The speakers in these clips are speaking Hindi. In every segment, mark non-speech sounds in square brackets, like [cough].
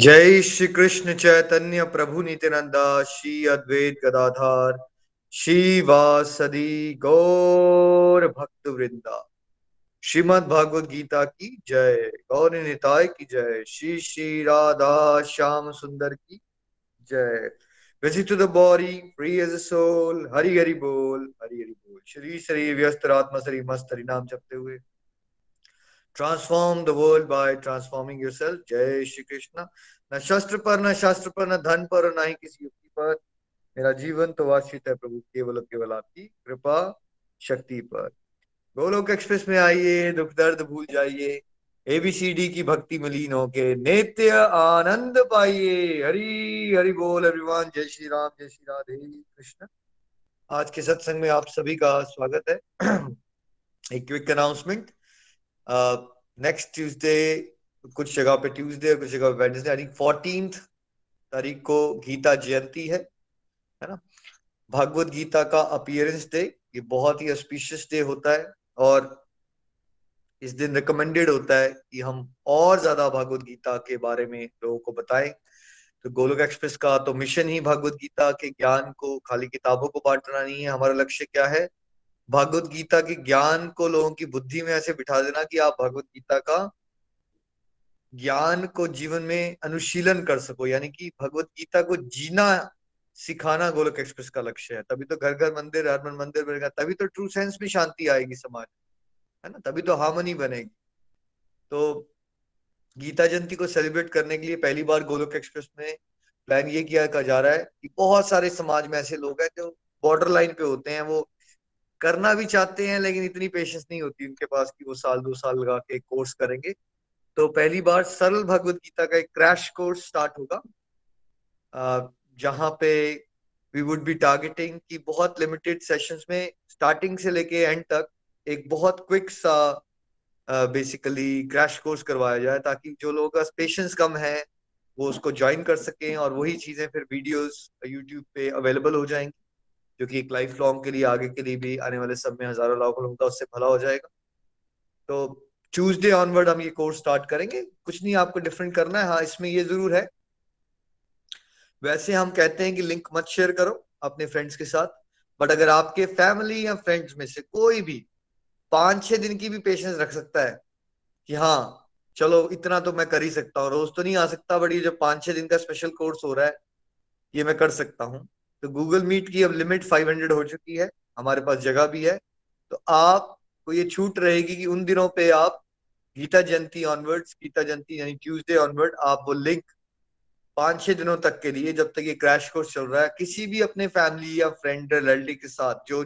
जय श्री कृष्ण चैतन्य प्रभु नित्यानंदा, श्री अद्वैत गदाधार श्री वासदी गौर भक्त वृंदा श्रीमद भागवत गीता की जय, गौर निताय की जय, श्री श्री राधा श्याम सुंदर की जय। Busy to the body, free as a soul, Hari Hari बोल, हरि हरि बोल। श्री श्री व्यस्त, आत्मा श्री मस्त, हरि नाम जपते हुए। Transform the world by transforming yourself जय श्री कृष्ण न शस्त्र पर न शास्त्र पर न धन पर न ही किसी युक्ति पर मेरा जीवन तो आश्रित है प्रभु केवल केवल आपकी कृपा शक्ति पर गोलोक एक्सप्रेस में आइए दुख दर्द भूल जाइए एबीसीडी की भक्ति में लीन होके नित्य आनंद पाइए हरि हरि बोल एवरीवन जय श्री राम जय श्री राधे कृष्ण आज के सत्संग में आप सभी का स्वागत है एक क्विक अनाउंसमेंट नेक्स्ट ट्यूसडे कुछ जगह पे ट्यूसडे कुछ जगह पे वेडनेसडे यानी फोर्टीन तारीख को गीता जयंती है है ना? भगवत गीता का अपियरेंस डे ये बहुत ही ऑस्पिशियस डे होता है और इस दिन रिकमेंडेड होता है कि हम और ज़्यादा भागवत गीता के बारे में लोगों को बताएँ। तो गोलोक एक्सप्रेस का तो मिशन ही भागवत गीता के ज्ञान को, खाली किताबों को बांटना नहीं है। हमारा लक्ष्य क्या है? भागवत गीता के ज्ञान को लोगों की बुद्धि में ऐसे बिठा देना कि आप भगवत गीता का ज्ञान को जीवन में अनुशीलन कर सको, यानी कि भगवत गीता को जीना, सिखाना गोलक एक्सप्रेस का लक्ष्य है। तभी तो घर घर मंदिर हर मन मंदिर बनेगा, तभी तो ट्रू सेंस में शांति आएगी समाज है ना? तभी तो हार्मनी बनेगी। तो गीता जयंती को सेलिब्रेट करने के लिए पहली बार गोलोक एक्सप्रेस में प्लान ये किया जा रहा है कि बहुत सारे समाज में ऐसे लोग हैं जो बॉर्डर लाइन पे होते हैं, वो करना भी चाहते हैं, लेकिन इतनी पेशेंस नहीं होती उनके पास कि वो साल दो साल लगा के कोर्स करेंगे। तो पहली बार सरल भगवत गीता का एक क्रैश कोर्स स्टार्ट होगा। जहाँ पे वी वुड बी टारगेटिंग कि बहुत लिमिटेड सेशंस में स्टार्टिंग से लेके एंड तक एक बहुत क्विक सा बेसिकली क्रैश कोर्स करवाया जाए ताकि जो लोगों का पेशेंस कम है, वो उसको ज्वाइन कर सकें और वही चीज़ें फिर वीडियोस यूट्यूब पे अवेलेबल हो जाएँगी। जो कि एक लाइफ लॉन्ग के लिए, आगे के लिए भी आने वाले समय हज़ारों लाखों लोगों का उससे भला हो जाएगा। तो ट्यूजडे ऑनवर्ड हम ये कोर्स स्टार्ट करेंगे। कुछ नहीं, आपको डिफरेंट करना है। हाँ इसमें ये ज़रूर है। वैसे हम कहते हैं कि लिंक मत शेयर करो अपने फ्रेंड्स के साथ। बट अगर आपके फैमिली या फ्रेंड्स में से कोई भी पाँच छह दिन की भी पेशेंस रख सकता है कि हाँ चलो, इतना तो मैं कर ही सकता हूँ। रोज तो नहीं आ सकता बट ये जो पाँच छह दिन का स्पेशल कोर्स हो रहा है, ये मैं कर सकता हूँ। तो गूगल मीट की अब लिमिट 500 हो चुकी है, हमारे पास जगह भी है। तो आपको ये छूट रहेगी कि उन दिनों पे आप गीता जयंती ऑनवर्ड्स गीता जयंती यानी ट्यूसडे ऑनवर्ड आप वो लिंक पाँच छह दिनों तक के लिए जब तक ये क्रैश कोर्स चल रहा है, किसी भी अपने फैमिली या फ्रेंड रिलेटिव के साथ जो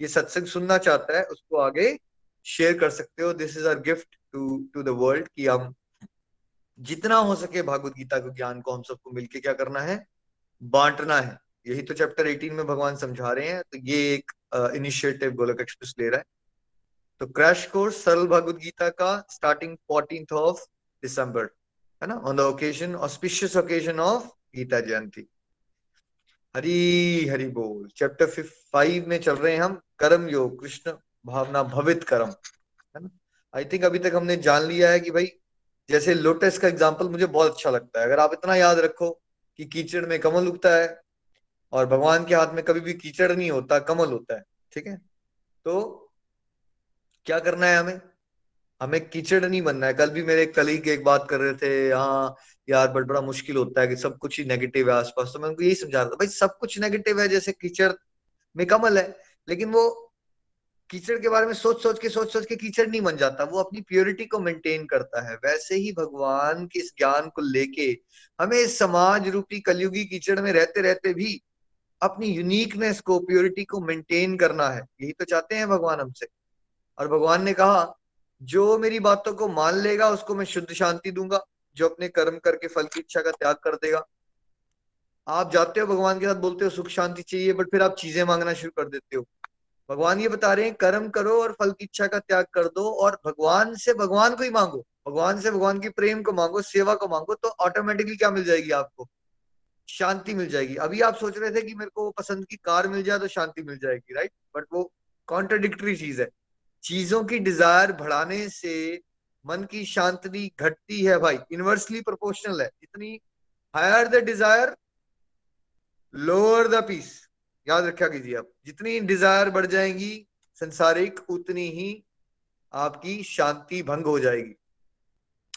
ये सत्संग सुनना चाहता है, उसको आगे शेयर कर सकते हो। This is our gift to to the world कि हम जितना हो सके भागवत गीता के ज्ञान को हम सबको मिलके क्या करना है, बांटना है। यही तो चैप्टर 18 में भगवान समझा रहे हैं तो ये एक इनिशिएटिव गोलक एक्सप्रेस ले रहा है। तो क्रैश कोर्स सरल भगवद गीता का स्टार्टिंग फोर्टीन ऑफ़ दिसंबर है ना? On the occasion auspicious occasion of Gita Jayanti Hari, Hari बोल। चैप्टर फाइव में चल रहे हैं हम। कर्म योग, कृष्ण भावना भवित कर्म, है ना? आई थिंक अभी तक हमने जान लिया है कि भाई, जैसे लोटस का एग्ज़ाम्पल मुझे बहुत अच्छा लगता है। अगर आप इतना याद रखो कि कीचड़ में कमल उगता है और भगवान के हाथ में कभी भी कीचड़ नहीं होता, कमल होता है, ठीक है? तो क्या करना है हमें? हमें कीचड़ नहीं बनना है। कल भी मेरे कलीग एक बात कर रहे थे हाँ यार, बट बड़ा मुश्किल होता है कि सब कुछ ही नेगेटिव है आसपास। तो मैं उनको यही समझा रहा था, भाई, सब कुछ नेगेटिव है, जैसे कीचड़ में कमल है, लेकिन वो कीचड़ के बारे में सोच सोच के सोच सोच के कीचड़ नहीं बन जाता। वो अपनी प्योरिटी को मेंटेन करता है। वैसे ही भगवान के इस ज्ञान को लेके हमें इस समाज रूपी कलयुगी कीचड़ में रहते रहते भी अपनी यूनिकनेस को प्योरिटी को मेंटेन करना है। यही तो चाहते हैं भगवान हमसे। और भगवान ने कहा, जो मेरी बातों को मान लेगा, उसको मैं शुद्ध शांति दूँगा। जो अपने कर्म करके फल की इच्छा का त्याग कर देगा। आप जाते हो, भगवान के साथ बोलते हो, सुख शांति चाहिए बट फिर आप चीज़ें मांगना शुरू कर देते हो। भगवान ये बता रहे हैं, कर्म करो और फल की इच्छा का त्याग कर दो और भगवान से भगवान को ही मांगो। भगवान से भगवान की प्रेम को मांगो, सेवा को मांगो तो ऑटोमेटिकली क्या मिल जाएगी आपको? शांति मिल जाएगी। अभी आप सोच रहे थे कि मेरे को पसंद की कार मिल जाए तो शांति मिल जाएगी राइट बट वो कॉन्ट्रडिक्टरी चीज़ है। चीज़ों की डिज़ायर बढ़ाने से मन की शांति घटती है भाई। इनवर्सली प्रोपोर्शनल है। जितनी higher the desire lower the peace याद रखा कीजिए आप। जितनी डिज़ायर बढ़ जाएँगी संसारिक, उतनी ही आपकी शांति भंग हो जाएगी।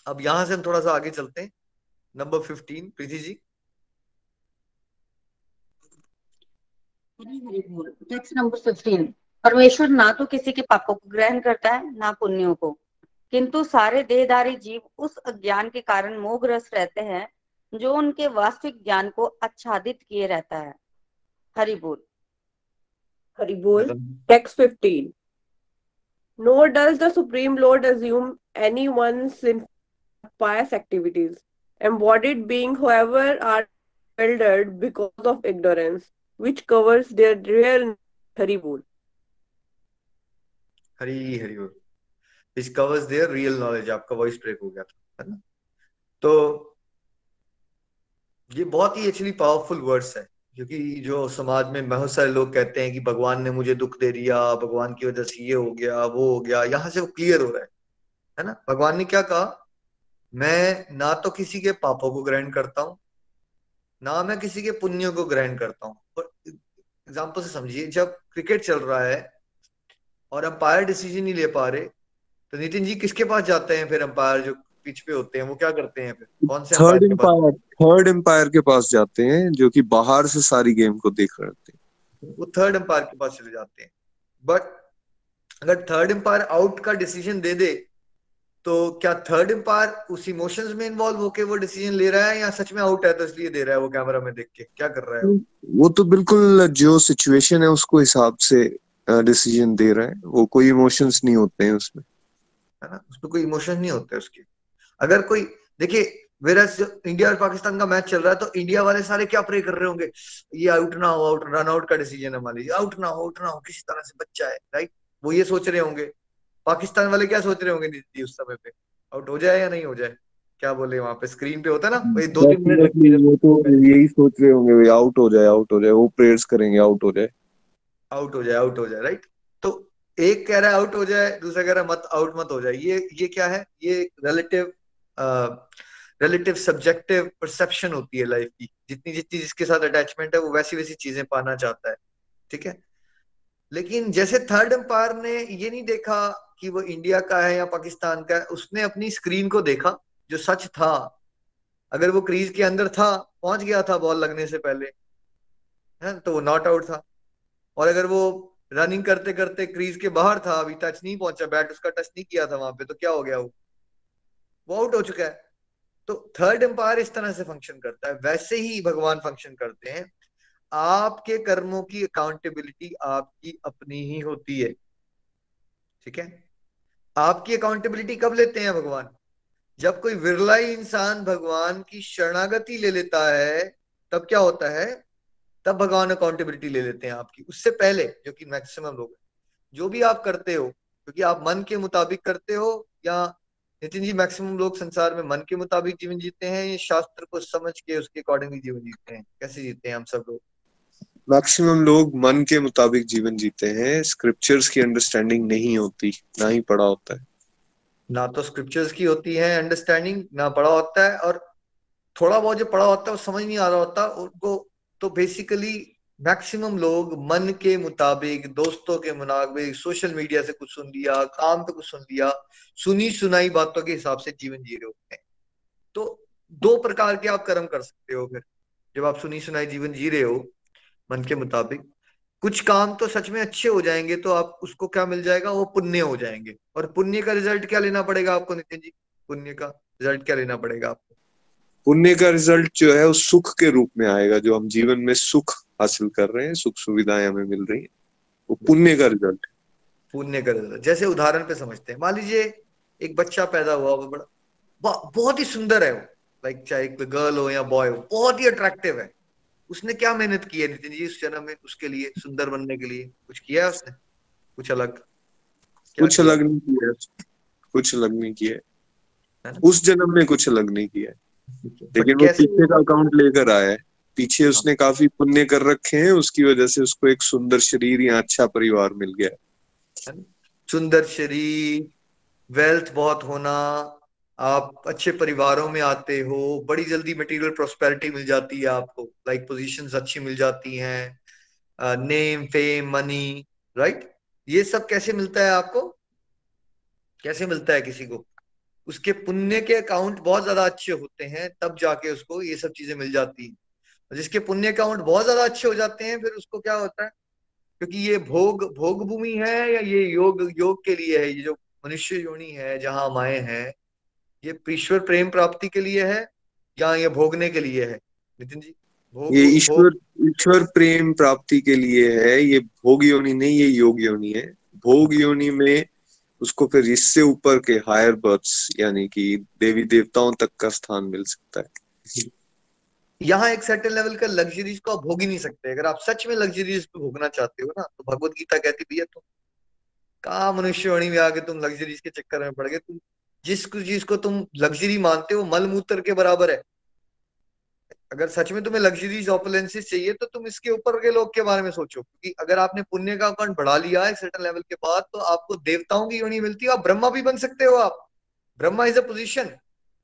अब यहाँ से हम थोड़ा सा आगे चलते हैं। Number fifteen Preeti ji. Text number fifteen परमेश्वर ना तो किसी के पापों को ग्रहण करता है ना पुण्यों को। किंतु सारे देहधारी जीव उस अज्ञान के कारण मोहग्रस्त रहते हैं जो उनके वास्तविक ज्ञान को आच्छादित किए रहता है। हरि बोल। हरि बोल। Text fifteen Nor does the Supreme Lord assume anyone's pious activities, embodied being, however, are bewildered because of ignorance, which covers their real Hari Bol. Hari Hari बोल which covers their real knowledge. आपका वॉइस ब्रेक हो गया था, है ना? तो ये बहुत ही एक्चुअली पावरफुल वर्ड्स है, क्योंकि जो समाज में बहुत सारे लोग कहते हैं कि भगवान ने मुझे दुख दे दिया, भगवान की वजह से ये हो गया, वो हो गया, यहाँ से वो क्लियर हो रहा है है ना? भगवान ने क्या कहा? मैं ना तो किसी के पापों को ग्रहण करता हूँ ना मैं किसी के पुण्यों को ग्रहण करता हूँ। एग्ज़ाम्पल से समझिए जब क्रिकेट चल रहा है और अंपायर डिसीज़न नहीं ले पा रहे तो नितिन जी किसके पास जाते हैं फिर अंपायर जो पिच पे होते हैं वो क्या करते हैं फिर? कौन से थर्ड एम्पायर थर्ड एम्पायर के पास जाते हैं जो कि बाहर से सारी गेम को देख रहे हैं। वो थर्ड एम्पायर के पास चले जाते हैं। बट अगर थर्ड एम्पायर आउट का डिसीज़न दे दे तो क्या थर्ड एम्पायर उस इमोशंस में इन्वॉल्व होके वो डिसीज़न ले रहा है या सच में आउट है तो इसलिए दे रहा है वो कैमरा में देख के? क्या कर रहा है वो? तो बिल्कुल जो सिचुएशन है उसको हिसाब से डिसीज़न दे रहा है। वो कोई इमोशंस नहीं होते हैं उसमें। है ना? उसमें कोई इमोशन नहीं होते उसके। अगर कोई देखिए वेरस इंडिया और पाकिस्तान का मैच चल रहा है तो इंडिया वाले सारे क्या प्रे कर रहे होंगे? ये आउट ना हो आउट रन आउट का डिसीज़न है मान लीजिए। आउट ना हो आउट ना हो किसी तरह से बच्चा है राइट वो ये सोच रहे होंगे। पाकिस्तान वाले क्या सोच रहे होंगे नीति उस समय पे? आउट हो जाए या नहीं हो जाए? क्या बोले वहाँ पे? स्क्रीन पे होता है ना? वही दो तीन मिनट वो तो यही सोच रहे होंगे भाई आउट हो जाए आउट हो जाए वो प्रेयर्स करेंगे आउट हो जाए। आउट हो जाए आउट हो जाए राइट तो एक कह रहा है आउट हो जाए दूसरा कह रहा है मत आउट मत हो जाए। ये ये क्या है? ये रिलेटिव रिलेटिव सब्जेक्टिव परसेप्शन होती है लाइफ की। जितनी जितनी जिसके साथ अटैचमेंट है वो वैसी वैसी चीज़ें पाना चाहता है। ठीक है? लेकिन जैसे थर्ड एम्पायर ने ये नहीं देखा कि वो इंडिया का है या पाकिस्तान का है, उसने अपनी स्क्रीन को देखा जो सच था। अगर वो क्रीज के अंदर था, पहुँच गया था बॉल लगने से पहले, है तो वो नॉट आउट था। और अगर वो रनिंग करते करते क्रीज के बाहर था, अभी टच नहीं पहुँचा बैट उसका टच नहीं किया था वहाँ पे तो क्या हो गया वो? वो आउट हो चुका है। तो थर्ड एम्पायर इस तरह से फ़ंक्शन करता है, वैसे ही भगवान फ़ंक्शन करते हैं। आपके कर्मों की अकाउंटेबिलिटी आपकी अपनी ही होती है। ठीक है? आपकी अकाउंटेबिलिटी कब लेते हैं भगवान? जब कोई विरला इंसान भगवान की शरणागति ले लेता है, तब क्या होता है? तब भगवान अकाउंटेबिलिटी ले लेते हैं आपकी। उससे पहले, जो कि मैक्सिमम लोग जो भी आप करते हो, क्योंकि आप मन के मुताबिक करते हो, या नितिन जी मैक्सिमम लोग संसार में मन के मुताबिक जीवन जीते हैं, या शास्त्र को समझ के उसके अकॉर्डिंगली जीवन जीते हैं। कैसे जीते हैं हम सब लोग? मैक्सिमम लोग मन के मुताबिक जीवन जीते हैं स्क्रिप्चर्स की अंडरस्टैंडिंग नहीं होती, ना ही पढ़ा होता है। ना तो स्क्रिप्चर्स की होती है अंडरस्टैंडिंग ना पढ़ा होता है और थोड़ा बहुत जो पढ़ा होता है, वो समझ नहीं आ रहा होता, उनको तो बेसिकली मैक्सिमम लोग मन के मुताबिक, दोस्तों के मुताबिक सोशल मीडिया से कुछ सुन लिया, काम पे कुछ सुन लिया, सुनी सुनाई बातों के हिसाब से जीवन जी रहे होते हैं। तो दो प्रकार के आप कर्म कर सकते हो फिर। जब आप सुनी सुनाई जीवन जी रहे हो मन के मुताबिक। कुछ काम तो सच में अच्छे हो जाएँगे तो आप उसको क्या मिल जाएगा? वो पुण्य हो जाएँगे। और पुण्य का रिज़ल्ट क्या लेना पड़ेगा आपको नितिन जी? पुण्य का रिज़ल्ट क्या लेना पड़ेगा आपको? पुण्य का रिज़ल्ट जो है वो सुख के रूप में आएगा जो हम जीवन में सुख हासिल कर रहे हैं सुख सुविधाएँ हमें मिल रही है। वो पुण्य का रिज़ल्ट। पुण्य का रिज़ल्ट। जैसे उदाहरण पे समझते हैं। मान लीजिए एक बच्चा पैदा हुआ वो बड़ा बहुत ही सुंदर है वो। लाइक चाहे गर्ल हो या बॉय हो बहुत ही अट्रैक्टिव है। उसने क्या मेहनत की है नितिन जी इस जन्म में उसके लिए सुंदर बनने के लिए? कुछ किया है उसने? कुछ अलग? कुछ अलग नहीं किया कुछ अलग नहीं किया उस जन्म में कुछ अलग नहीं किया लेकिन वो पीछे का अकाउंट लेकर आया है। पीछे हाँ। उसने काफ़ी पुण्य कर रखे हैं उसकी वजह से उसको एक सुंदर शरीर या अच्छा परिवार मिल गया सुंदर शरीर वेल्थ बहुत होना आप अच्छे परिवारों में आते हो, बड़ी जल्दी मटेरियल प्रोस्पेरिटी मिल जाती है आपको लाइक like पोजीशंस अच्छी मिल जाती हैं नेम फेम मनी राइट ये सब कैसे मिलता है आपको? कैसे मिलता है किसी को? उसके पुण्य के अकाउंट बहुत ज़्यादा अच्छे होते हैं, तब जाके उसको ये सब चीज़ें मिल जाती है। जिसके पुण्य अकाउंट बहुत ज़्यादा अच्छे हो जाते हैं, फिर उसको क्या होता है? क्योंकि ये भोग भोग भूमि है या ये योग योग के लिए है, ये जो मनुष्य योनि है, जहाँ हम आए हैं ये ईश्वर प्रेम प्राप्ति के लिए है या ये भोगने के लिए है? नितिन जी भोग ये ईश्वर ईश्वर प्रेम प्राप्ति के लिए है ये भोग योनि नहीं ये योग योनि है। भोग योनि में उसको फिर इससे ऊपर के हायर बर्थ्स यानी कि देवी देवताओं तक का स्थान मिल सकता है। यहाँ एक सर्टेन लेवल का लग्जरीज को आप भोग ही नहीं सकते। अगर आप सच में लग्जरीज को भोगना चाहते हो ना तो भगवत गीता कहती भैया तुम कहा मनुष्य मनुष्यवाणी में आके तुम लग्जरीज के चक्कर में पड़ गए तुम जिस चीज़ को तुम लग्जरी मानते हो, मल मूत्र के बराबर है। अगर सच में तुम्हें लग्जरीज ऑपुलेंसेस चाहिए तो तुम इसके ऊपर के लोग के बारे में सोचो। क्योंकि अगर आपने पुण्य का अकाउंट बढ़ा लिया है सर्टन लेवल के बाद तो आपको देवताओं की योनी मिलती है। आप ब्रह्मा भी बन सकते हो आप। ब्रह्मा इज़ अ पोजिशन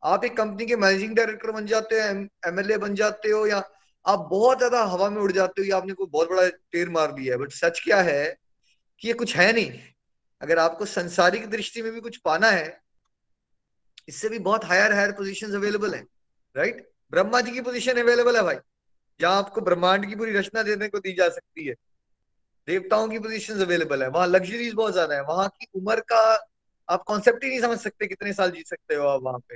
आप एक कंपनी के मैनेजिंग डायरेक्टर बन जाते हो एमएलए बन जाते हो, या आप बहुत ज़्यादा हवा में उड़ जाते हो, या आपने कोई बहुत बड़ा टेर मार दिया है। बट सच क्या है कि ये कुछ है नहीं। अगर आपको संसारिक दृष्टि में भी कुछ पाना है इससे भी बहुत हायर हायर पोजिशन अवेलेबल है राइट ब्रह्मा जी की पोजिशन अवेलेबल है भाई, जहाँ आपको ब्रह्मांड की पूरी रचना देने को दी जा सकती है। देवताओं की पोजिशन अवेलेबल है, वहाँ लग्जरीज बहुत ज़्यादा है, वहाँ की उम्र का आप कॉन्सेप्ट ही नहीं समझ सकते कितने साल जी सकते हो आप वहाँ पे,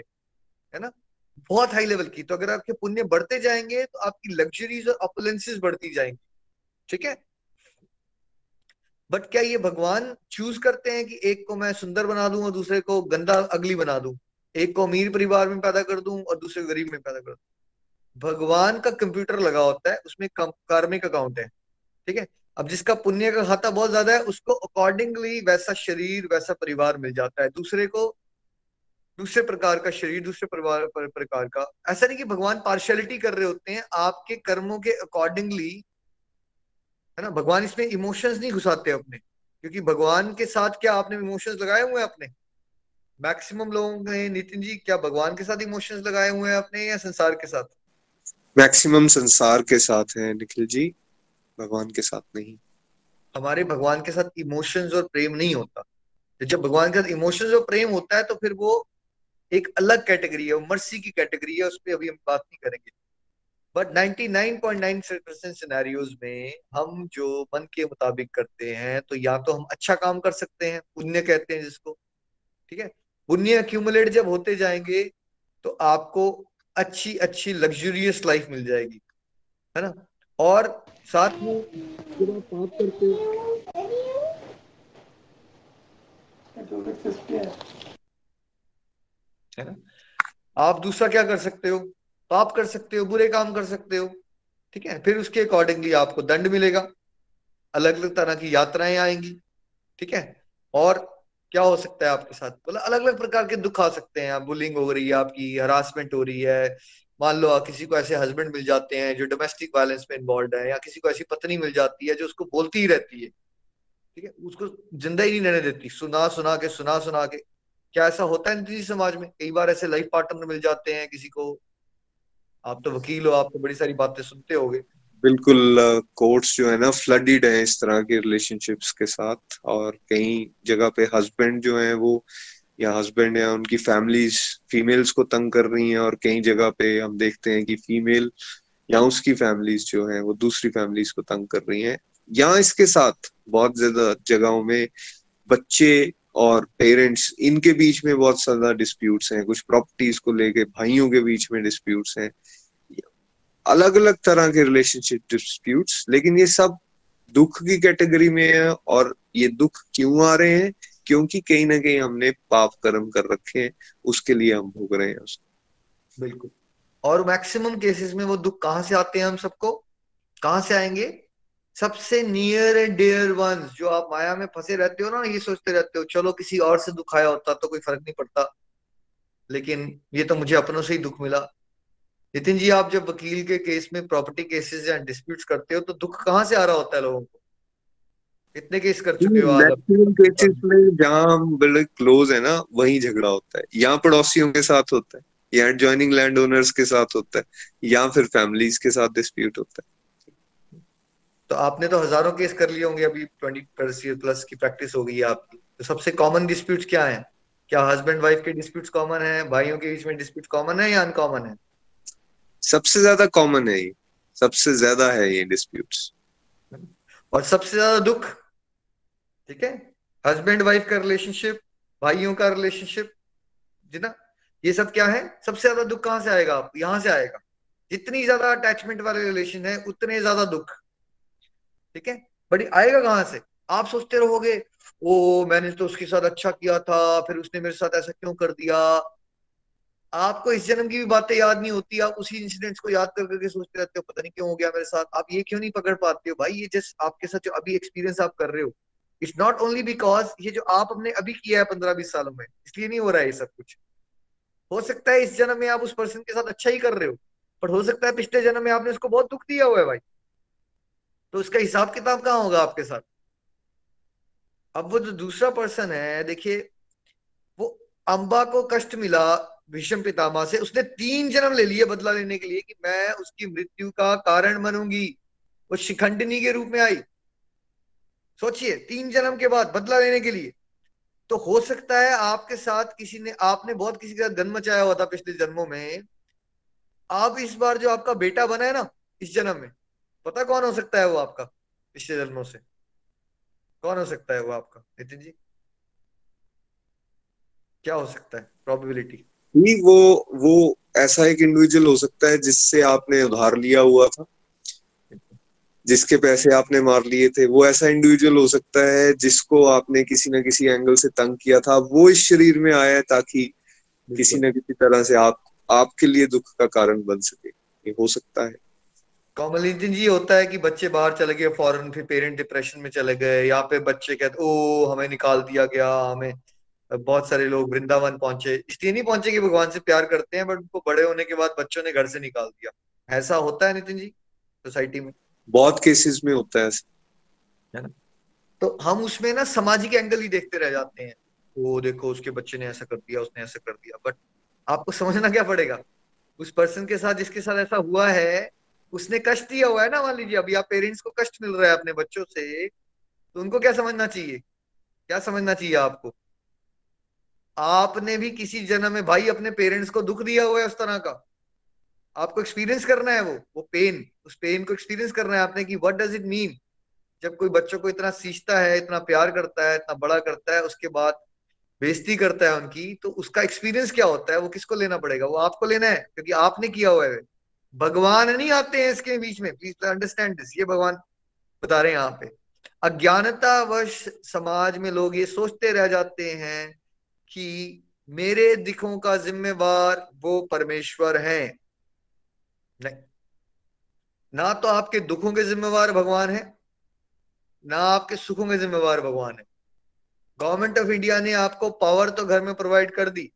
है ना? बहुत हाई लेवल की तो अगर आपके पुण्य बढ़ते जाएँगे तो आपकी लग्जरीज और अपलेंसेस बढ़ती जाएँगी, ठीक है? बट क्या ये भगवान चूज़ करते हैं कि एक को मैं सुंदर बना दूँ और दूसरे को गंदा, अगली बना दूँ? एक को अमीर परिवार में पैदा कर दूँ और दूसरे गरीब में पैदा कर दूँ। भगवान का कंप्यूटर लगा होता है उसमें कार्मिक अकाउंट है ठीक है? अब जिसका पुण्य का खाता बहुत ज़्यादा है उसको अकॉर्डिंगली वैसा शरीर वैसा परिवार मिल जाता है। दूसरे को दूसरे प्रकार का शरीर दूसरे परिवार पर, प्रकार का। ऐसा नहीं कि भगवान पार्शियलिटी कर रहे होते हैं आपके कर्मों के अकॉर्डिंगली है ना? भगवान इसमें इमोशंस नहीं घुसाते अपने क्योंकि भगवान के साथ क्या आपने इमोशंस लगाए हुए हैं अपने? मैक्सिमम लोगों ने नितिन जी क्या भगवान के साथ इमोशंस लगाए हुए हैं अपने या संसार के साथ? मैक्सिमम संसार के साथ है निखिल जी। भगवान के साथ नहीं। हमारे भगवान के साथ इमोशंस और प्रेम नहीं होता। तो जब भगवान के साथ इमोशंस और प्रेम होता है तो फिर वो एक अलग कैटेगरी है मर्सी की कैटेगरी है उस पर अभी हम बात नहीं करेंगे। बट 99.9 परसेंट सिनेरियोज में हम जो मन के मुताबिक करते हैं तो या तो हम अच्छा काम कर सकते हैं पुण्य कहते हैं जिसको ठीक है? पुण्य अक्यूमुलेट जब होते जाएँगे तो आपको अच्छी अच्छी लग्जूरियस लाइफ मिल जाएगी, है ना? और साथ में जब आप पाप करते है ना? आप दूसरा क्या कर सकते हो? पाप कर सकते हो, बुरे काम कर सकते हो, ठीक है? फिर उसके अकॉर्डिंगली आपको दंड मिलेगा। अलग अलग तरह की यात्राएँ आएँगी, ठीक है? और क्या हो सकता है आपके साथ? बोला अलग अलग प्रकार के दुख आ सकते हैं बुलिंग हो रही है, आपकी हरासमेंट हो रही है। मान लो किसी को ऐसे हस्बैंड मिल जाते हैं जो डोमेस्टिक वायलेंस में इन्वॉल्व है, या किसी को ऐसी पत्नी मिल जाती है जो उसको बोलती ही रहती है। ठीक है? उसको ज़िंदा ही नहीं रहने देती। सुना सुना के, सुना सुना के। क्या ऐसा होता है किसी समाज में? कई बार ऐसे लाइफ पार्टनर मिल जाते हैं किसी को। आप तो वकील हो, आप तो बड़ी सारी बातें सुनते होगे। बिल्कुल कोर्ट्स जो है ना फ्लडिड है इस तरह के रिलेशनशिप्स के साथ और कई जगह पे हस्बैंड जो है वो या हस्बैंड या उनकी फैमिलीज़ फीमेल्स को तंग कर रही हैं और कई जगह पे हम देखते हैं कि फीमेल या उसकी फैमिलीज़ जो है वो दूसरी फैमिलीज़ को तंग कर रही हैं। या इसके साथ बहुत ज़्यादा जगहों में बच्चे और पेरेंट्स इनके बीच में बहुत ज़्यादा डिस्प्यूट्स हैं। कुछ प्रॉपर्टीज़ को लेके भाइयों के बीच में डिस्प्यूट्स हैं। अलग अलग तरह के रिलेशनशिप डिस्प्यूट्स लेकिन ये सब दुख की कैटेगरी में है और ये दुख क्यों आ रहे हैं? क्योंकि कहीं ना कहीं हमने पाप कर्म कर रखे हैं, उसके लिए हम भोग रहे हैं उसको। बिल्कुल। और मैक्सिमम केसेस में वो दुख कहाँ से आते हैं हम सबको? कहाँ से आएँगे? सबसे नियर एंड डियर वंस जो आप माया में फंसे रहते हो ना, ये सोचते रहते हो, चलो किसी और से दुख आया होता तो कोई फ़र्क नहीं पड़ता। लेकिन ये तो मुझे अपनों से ही दुख मिला। नितिन जी आप जब वकील के केस में प्रॉपर्टी केसेस या डिस्प्यूट करते हो तो दुख कहाँ से आ रहा होता है लोगों को? कितने केस कर चुके हो मैक्सिमम केसेस में जहाँ हम बड़े क्लोज है ना वही झगड़ा होता है। यहाँ पड़ोसियों के साथ होता है या ज्वाइनिंग लैंड ओनर्स के साथ होता है या फिर फैमिलीज़ के साथ डिस्प्यूट होता है। तो आपने तो हज़ारों केस कर लिए होंगे अभी ट्वेंटी प्लस की प्रैक्टिस हो गई है आपकी। तो सबसे कॉमन डिस्प्यूट क्या है? क्या हस्बैंड वाइफ के डिस्प्यूट कॉमन है? भाइयों के बीच में डिस्प्यूट कॉमन है या अनकॉमन है? सबसे ज़्यादा कॉमन है ये। सबसे ज़्यादा है ये डिस्प्यूट्स और सबसे ज़्यादा दुख, ठीक है? हस्बैंड वाइफ का रिलेशनशिप भाइयों का रिलेशनशिप जी ना? ये सब क्या है? सबसे ज़्यादा दुख कहाँ से आएगा? आप यहाँ से आएगा। जितनी ज़्यादा अटैचमेंट वाले रिलेशन है, उतने ज़्यादा दुख। ठीक है? बट आएगा कहाँ से? आप सोचते रहोगे ओ मैंने तो उसके साथ अच्छा किया था, फिर उसने मेरे साथ ऐसा क्यों कर दिया? आपको इस जन्म की भी बातें याद नहीं होती, आप उसी इंसिडेंट्स को याद कर करके सोचते रहते हो, पता नहीं क्यों हो गया मेरे साथ। आप ये क्यों नहीं पकड़ पाते हो भाई? ये जस्ट आपके साथ जो अभी एक्सपीरियंस आप कर रहे हो। इट्स नॉट ओनली बिकॉज़ ये जो आप अपने अभी किया है पंद्रह बीस सालों में, इसलिए नहीं हो रहा है ये सब कुछ। हो सकता है इस जन्म में आप उस पर्सन के साथ अच्छा ही कर रहे हो पर हो सकता है पिछले जन्म में आपने उसको बहुत दुख दिया हुआ है भाई। तो उसका हिसाब किताब कहाँ होगा आपके साथ? अब वो जो दूसरा पर्सन है, देखिए, वो अंबा को कष्ट मिला भीष्म पितामह से, उसने तीन जन्म ले लिए बदला लेने के लिए कि मैं उसकी मृत्यु का कारण बनूँगी। वो शिखंडनी के रूप में आई। सोचिए, तीन जन्म के बाद बदला लेने के लिए। तो हो सकता है आपके साथ किसी ने, आपने बहुत किसी के साथ जन्म मचाया हुआ था पिछले जन्मों में। आप इस बार जो आपका बेटा बना है ना, इस जन्म में, पता कौन हो सकता है वो आपका पिछले जन्मों से? कौन हो सकता है वो आपका? नितिन जी? क्या हो सकता है? प्रोबेबिलिटी वो वो ऐसा एक इंडिविजुअल हो सकता है जिससे आपने उधार लिया हुआ था, जिसके पैसे आपने मार लिए थे। वो ऐसा इंडिविजुअल हो सकता है जिसको आपने किसी ना किसी एंगल से तंग किया था। वो इस शरीर में आया ताकि किसी न किसी तरह से आप, आपके लिए दुख का कारण बन सके। ये हो सकता है। कॉमलिंजन जी, होता है कि बच्चे बाहर चले गए फॉरन फिर पेरेंट डिप्रेशन में चले गए, या पे बच्चे कहते ओ हमें निकाल दिया गया, हमें बहुत सारे लोग वृंदावन पहुँचे। इसलिए नहीं पहुँचे कि भगवान से प्यार करते हैं बट उनको बड़े होने के बाद बच्चों ने घर से निकाल दिया। ऐसा होता है नितिन जी सोसाइटी में? बहुत केसेस में होता है है ना? तो हम उसमें ना सामाजिक एंगल ही देखते रह जाते हैं। वो देखो उसके बच्चे ने ऐसा कर दिया उसने ऐसा कर दिया। बट आपको समझना क्या पड़ेगा? उस पर्सन के साथ जिसके साथ ऐसा हुआ है उसने कष्ट दिया हुआ है ना मान लीजिए अभी आप पेरेंट्स को कष्ट मिल रहा है अपने बच्चों से तो उनको क्या समझना चाहिए? क्या समझना चाहिए आपको? आपने भी किसी जन्म में भाई अपने पेरेंट्स को दुख दिया हुआ है उस तरह का। आपको एक्सपीरियंस करना है वो वो पेन उस पेन को एक्सपीरियंस करना है आपने कि व्हाट डज इट मीन जब कोई बच्चों को इतना सींचता है, इतना प्यार करता है, इतना बड़ा करता है, उसके बाद बेजती करता है उनकी तो उसका एक्सपीरियंस क्या होता है? वो किसको लेना पड़ेगा? वो आपको लेना है, क्योंकि आपने किया हुआ है। भगवान नहीं आते हैं इसके बीच में। प्लीज़ अंडरस्टैंड दिस ये भगवान बता रहे हैं यहाँ पे। अज्ञानता वश समाज में लोग ये सोचते रह जाते हैं कि मेरे दिखों का जिम्मेवार वो परमेश्वर है। नहीं। ना तो आपके दुखों के जिम्मेवार भगवान है, ना आपके सुखों के जिम्मेवार भगवान है। गवर्नमेंट ऑफ़ इंडिया ने आपको पावर तो घर में प्रोवाइड कर दी,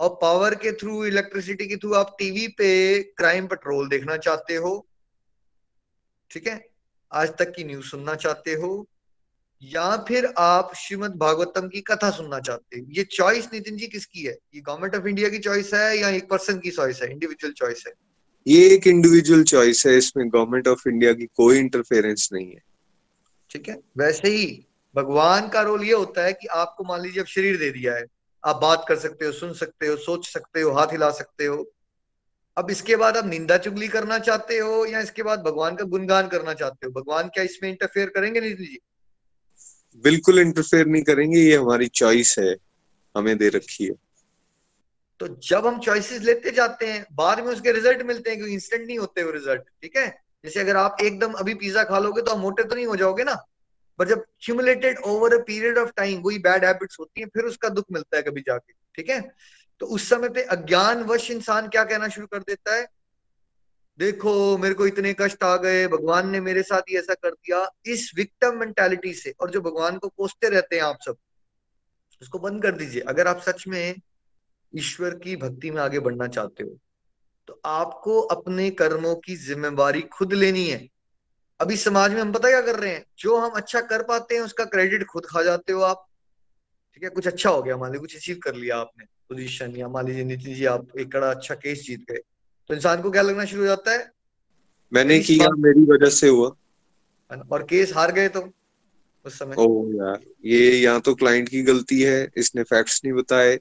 और पावर के थ्रू, इलेक्ट्रिसिटी के थ्रू आप टीवी पे क्राइम पेट्रोल देखना चाहते हो, ठीक है? आज तक की न्यूज़ सुनना चाहते हो या फिर आप श्रीमद भागवतम की कथा सुनना चाहते हो? ये चॉइस नितिन जी किसकी है? ये गवर्नमेंट ऑफ़ इंडिया की चॉइस है या एक पर्सन की चॉइस है? इंडिविजुअल चॉइस है। ये एक इंडिविजुअल चॉइस है इसमें गवर्नमेंट ऑफ़ इंडिया की कोई इंटरफेरेंस नहीं है। ठीक है? वैसे ही भगवान का रोल ये होता है कि आपको मान लीजिए अब शरीर दे दिया है। आप बात कर सकते हो सुन सकते हो सोच सकते हो हाथ हिला सकते हो। अब इसके बाद आप निंदा चुगली करना चाहते हो या इसके बाद भगवान का गुणगान करना चाहते हो? भगवान क्या इसमें इंटरफेयर करेंगे नितिन जी? बिल्कुल इंटरफेयर नहीं करेंगे, ये हमारी चॉइस है, हमें दे रखी है। तो जब हम चॉइसेस लेते जाते हैं, बाद में उसके रिज़ल्ट मिलते हैं, क्योंकि इंस्टेंट नहीं होते वो रिज़ल्ट ठीक है? जैसे अगर आप एकदम अभी पिज्जा खा लोगे तो आप मोटे तो नहीं हो जाओगे ना? पर जब cumulated over a period of time वही बैड हैबिट्स होती हैं, फिर उसका दुख मिलता है कभी जाके, ठीक है? तो उस समय पे अज्ञान वश इंसान क्या कहना शुरू कर देता है? देखो, मेरे को इतने कष्ट आ गए, भगवान ने मेरे साथ ही ऐसा कर दिया। इस विक्टम मेंटेलिटी से, और जो भगवान को कोसते रहते हैं आप सब, उसको बंद कर दीजिए। अगर आप सच में ईश्वर की भक्ति में आगे बढ़ना चाहते हो तो आपको अपने कर्मों की जिम्मेवारी खुद लेनी है। अभी समाज में हम पता क्या कर रहे हैं? जो हम अच्छा कर पाते हैं, उसका क्रेडिट खुद खा जाते हो आप। ठीक है, कुछ अच्छा हो गया, मान लीजिए कुछ अचीव कर लिया आपने पोजीशन या मान लीजिए नितिन जी, आप एक कड़ा अच्छा केस जीत गए। तो इंसान को क्या लगना शुरू हो जाता है? मैंने किया मेरी वजह से हुआ। और केस हार गए तो उस समय? ओ यार ये यहाँ तो क्लाइंट की गलती है इसने फैक्ट्स नहीं बताए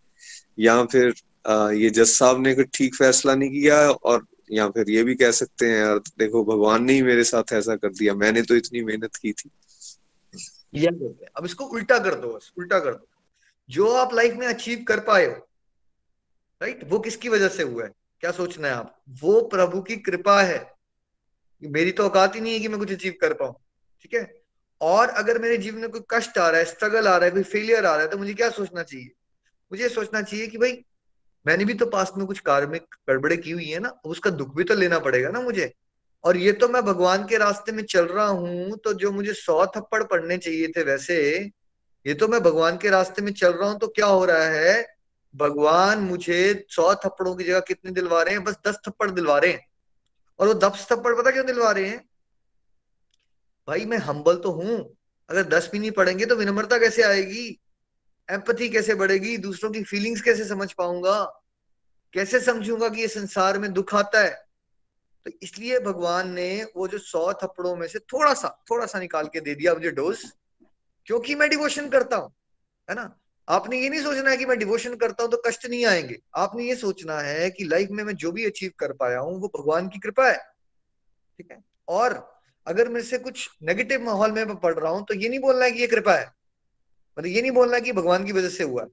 या फिर आ, ये जज साहब ने कुछ ठीक फैसला नहीं किया और या फिर ये भी कह सकते हैं यार देखो भगवान ने ही मेरे साथ ऐसा कर दिया मैंने तो इतनी मेहनत की थी। अब इसको उल्टा कर दो बस उल्टा कर दो। जो आप लाइफ में अचीव कर पाए हो राइट वो किसकी वजह से हुआ है? क्या सोचना है आप? वो प्रभु की कृपा है मेरी तो औकात ही नहीं है कि मैं कुछ अचीव कर पाऊँ, ठीक है? और अगर मेरे जीवन में कोई कष्ट आ रहा है स्ट्रगल आ रहा है, कोई फेलियर आ रहा है तो मुझे क्या सोचना चाहिए? मुझे सोचना चाहिए कि भाई, मैंने भी तो पास्ट में कुछ कार्मिक गड़बड़े की हुई है ना उसका दुख भी तो लेना पड़ेगा ना मुझे। और ये तो मैं भगवान के रास्ते में चल रहा हूँ तो जो मुझे सौ थप्पड़ पड़ने चाहिए थे वैसे, ये तो मैं भगवान के रास्ते में चल रहा हूँ तो क्या हो रहा है? भगवान मुझे सौ थप्पड़ों की जगह कितने दिलवा रहे हैं? बस दस थप्पड़ दिलवा रहे हैं। और वो दस थप्पड़ पता क्यों दिलवा रहे हैं? भाई, मैं हम्बल तो हूँ। अगर दस भी नहीं पढ़ेंगे तो विनम्रता कैसे आएगी? एम्पथी कैसे बढ़ेगी? दूसरों की फीलिंग्स कैसे समझ पाऊँगा? कैसे समझूँगा कि ये संसार में दुख आता है? तो इसलिए भगवान ने वो जो सौ थप्पड़ों में से थोड़ा सा थोड़ा सा निकाल के दे दिया मुझे डोज क्योंकि मैं डिवोशन करता हूँ, है ना? आपने ये नहीं सोचना है कि मैं डिवोशन करता हूँ तो कष्ट नहीं आएँगे। आपने ये सोचना है कि लाइफ में मैं जो भी अचीव कर पाया हूँ, वो भगवान की कृपा है। ठीक है? और अगर मेरे से कुछ नेगेटिव माहौल में मैं पढ़ रहा हूँ तो ये नहीं बोलना है कि ये कृपा है। मतलब ये नहीं बोलना कि भगवान की वजह से हुआ है।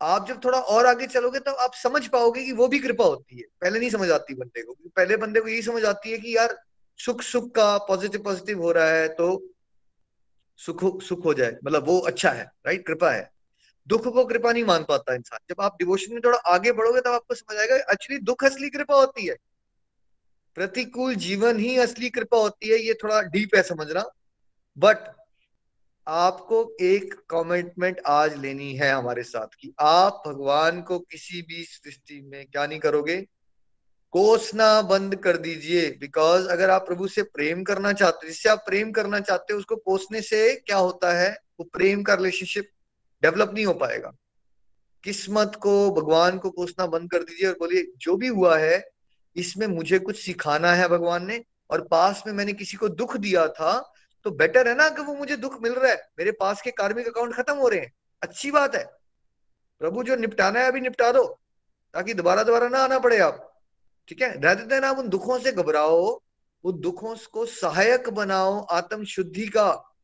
आप जब थोड़ा और आगे चलोगे तो आप समझ पाओगे कि वो भी कृपा होती है। पहले नहीं समझ आती बंदे को। पहले बंदे को यही समझ आती है कि यार सुख सुख का पॉजिटिव पॉजिटिव हो रहा है तो सुख सुख हो जाए मतलब वो अच्छा है राइट कृपा है। दुख को कृपा नहीं मान पाता इंसान। जब आप डिवोशन में थोड़ा आगे बढ़ोगे, तब आपको समझ आएगा एक्चुअली दुख असली कृपा होती है। प्रतिकूल जीवन ही असली कृपा होती है, ये थोड़ा डीप है समझना। बट आपको एक कमिटमेंट आज लेनी है हमारे साथ कि आप भगवान को किसी भी सृष्टि में क्या नहीं करोगे कोसना बंद कर दीजिए बिकॉज़ अगर आप प्रभु से प्रेम करना चाहते, जिससे आप प्रेम करना चाहते हो, उसको कोसने से क्या होता है? वो प्रेम का रिलेशनशिप डेवलप नहीं हो पाएगा। किस्मत को, भगवान को कोसना बंद कर दीजिए और बोलिए, जो भी हुआ है, इसमें मुझे कुछ सिखाना है भगवान ने, और पास में मैंने किसी को दुख दिया था तो बेटर है ना कि वो मुझे दुख मिल रहा है? मेरे पास के कार्मिक अकाउंट खत्म हो रहे हैं। अच्छी बात है। प्रभु जो निपटाना है, अभी निपटा दो, ताकि दोबारा दोबारा ना आना पड़े आप। ठीक है? रहते देन आप उन दुखों से घबराओ, उन दुखों को सहायक बनाओ आत्म शुद्धि का।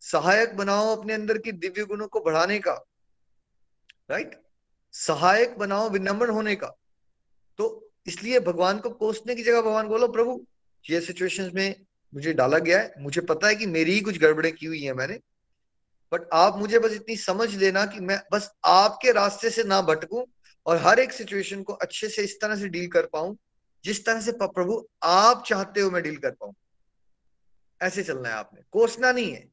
सहायक बनाओ अपने अंदर की दिव्य गुणों को बढ़ाने का। राइट सहायक बनाओ विनम्र होने का। तो इसलिए भगवान को कोसने की जगह भगवान बोलो, प्रभु, ये सिचुएशंस में मुझे डाला गया है। मुझे पता है कि मेरी ही कुछ गड़बड़े की हुई है मैंने। बट आप मुझे बस इतनी समझ लेना कि मैं बस आपके रास्ते से ना भटकूं और हर एक सिचुएशन को अच्छे से इस तरह से डील कर पाऊँ। जिस तरह से प्रभु आप चाहते हो मैं डील कर पाऊँ। ऐसे चलना है आपने। कोसना नहीं है।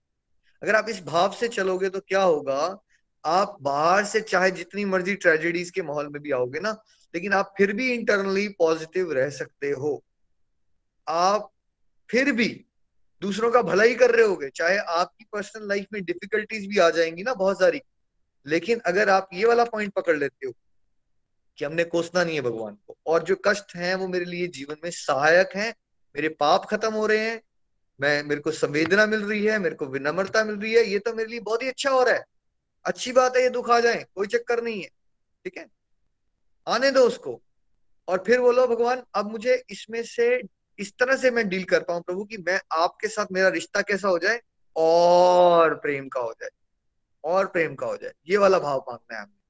अगर आप इस भाव से चलोगे तो क्या होगा? आप बाहर से चाहे जितनी मर्ज़ी ट्रेजेडीज के माहौल में भी आओगे ना, लेकिन आप फिर भी इंटरनली पॉजिटिव रह सकते हो। आप फिर भी दूसरों का भला ही कर रहे होगे। चाहे आपकी पर्सनल लाइफ में डिफिकल्टीज भी आ जाएँगी ना बहुत सारी। लेकिन अगर आप ये वाला पॉइंट पकड़ लेते हो कि हमने कोसना नहीं है भगवान को। और जो कष्ट हैं वो मेरे लिए जीवन में सहायक हैं। मेरे पाप खत्म हो रहे हैं। मैं, मेरे को संवेदना मिल रही है, मेरे को विनम्रता मिल रही है। ये तो मेरे लिए बहुत ही अच्छा हो रहा है। अच्छी बात है, ये दुख आ जाए, कोई चक्कर नहीं है। ठीक है? आने दो उसको। और फिर बोलो, भगवान, अब मुझे इसमें से, इस तरह से मैं डील कर पाऊँ प्रभु कि, मैं आपके साथ मेरा रिश्ता कैसा हो जाए? और प्रेम का हो जाए। और प्रेम का हो जाए। ये वाला भाव मांगना है हमें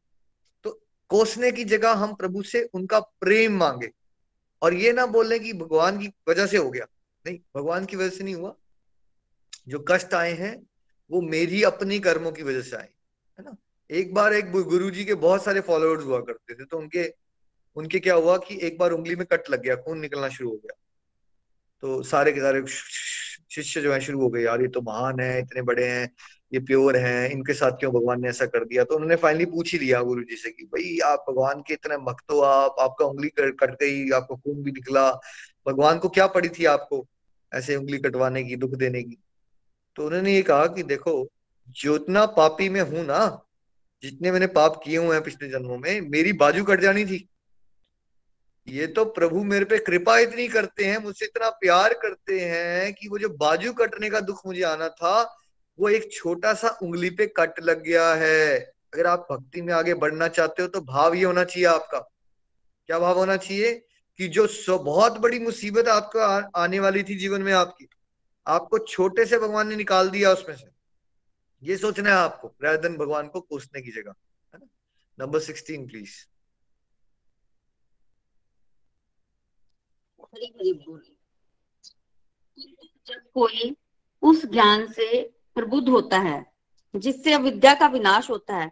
कोसने की जगह हम प्रभु से उनका प्रेम मांगे। और ये ना बोले की भगवान की वजह से हो गया। नहीं, भगवान की वजह से नहीं हुआ। जो कष्ट आए हैं, वो मेरी अपनी कर्मों की वजह से आए। है ना? एक बार एक गुरु जी के बहुत सारे फॉलोअर्स हुआ करते थे तो उनके उनके क्या हुआ कि एक बार उंगली में कट लग गया, खून निकलना शुरू हो गया। तो सारे के सारे शिष्य जो है, शुरू हो गए, यार ये तो महान है, इतने बड़े हैं ये प्योर हैं, इनके साथ क्यों भगवान ने ऐसा कर दिया? तो उन्होंने फाइनली पूछ ही लिया गुरु जी से कि भाई, आप भगवान के इतने मक्त हो आप, आपका उंगली कट गई, आपको खून भी निकला। भगवान को क्या पड़ी थी आपको ऐसे उंगली कटवाने की, दुख देने की? तो उन्होंने ये कहा कि देखो, जितना पापी में हूँ ना, जितने मैंने पाप किए हुए हैं पिछले जन्मों में, मेरी बाजू कट जानी थी। ये तो प्रभु मेरे पे कृपा इतनी करते हैं, मुझसे इतना प्यार करते हैं कि वो जो बाजू कटने का दुख मुझे आना था वो एक छोटा सा उंगली पे कट लग गया है। अगर आप भक्ति में आगे बढ़ना चाहते हो तो भाव ये होना चाहिए आपका। क्या भाव होना चाहिए? कि जो बहुत बड़ी मुसीबत आपको आने वाली थी जीवन में आपकी, आपको छोटे से भगवान ने निकाल दिया उसमें से। ये सोचना है आपको रायदन भगवान को कोसने की जगह, है नंबर सिक्सटीन प्लीज़ जब कोई उस ज्ञान से प्रबुद्ध होता है, जिससे अविद्या का विनाश होता है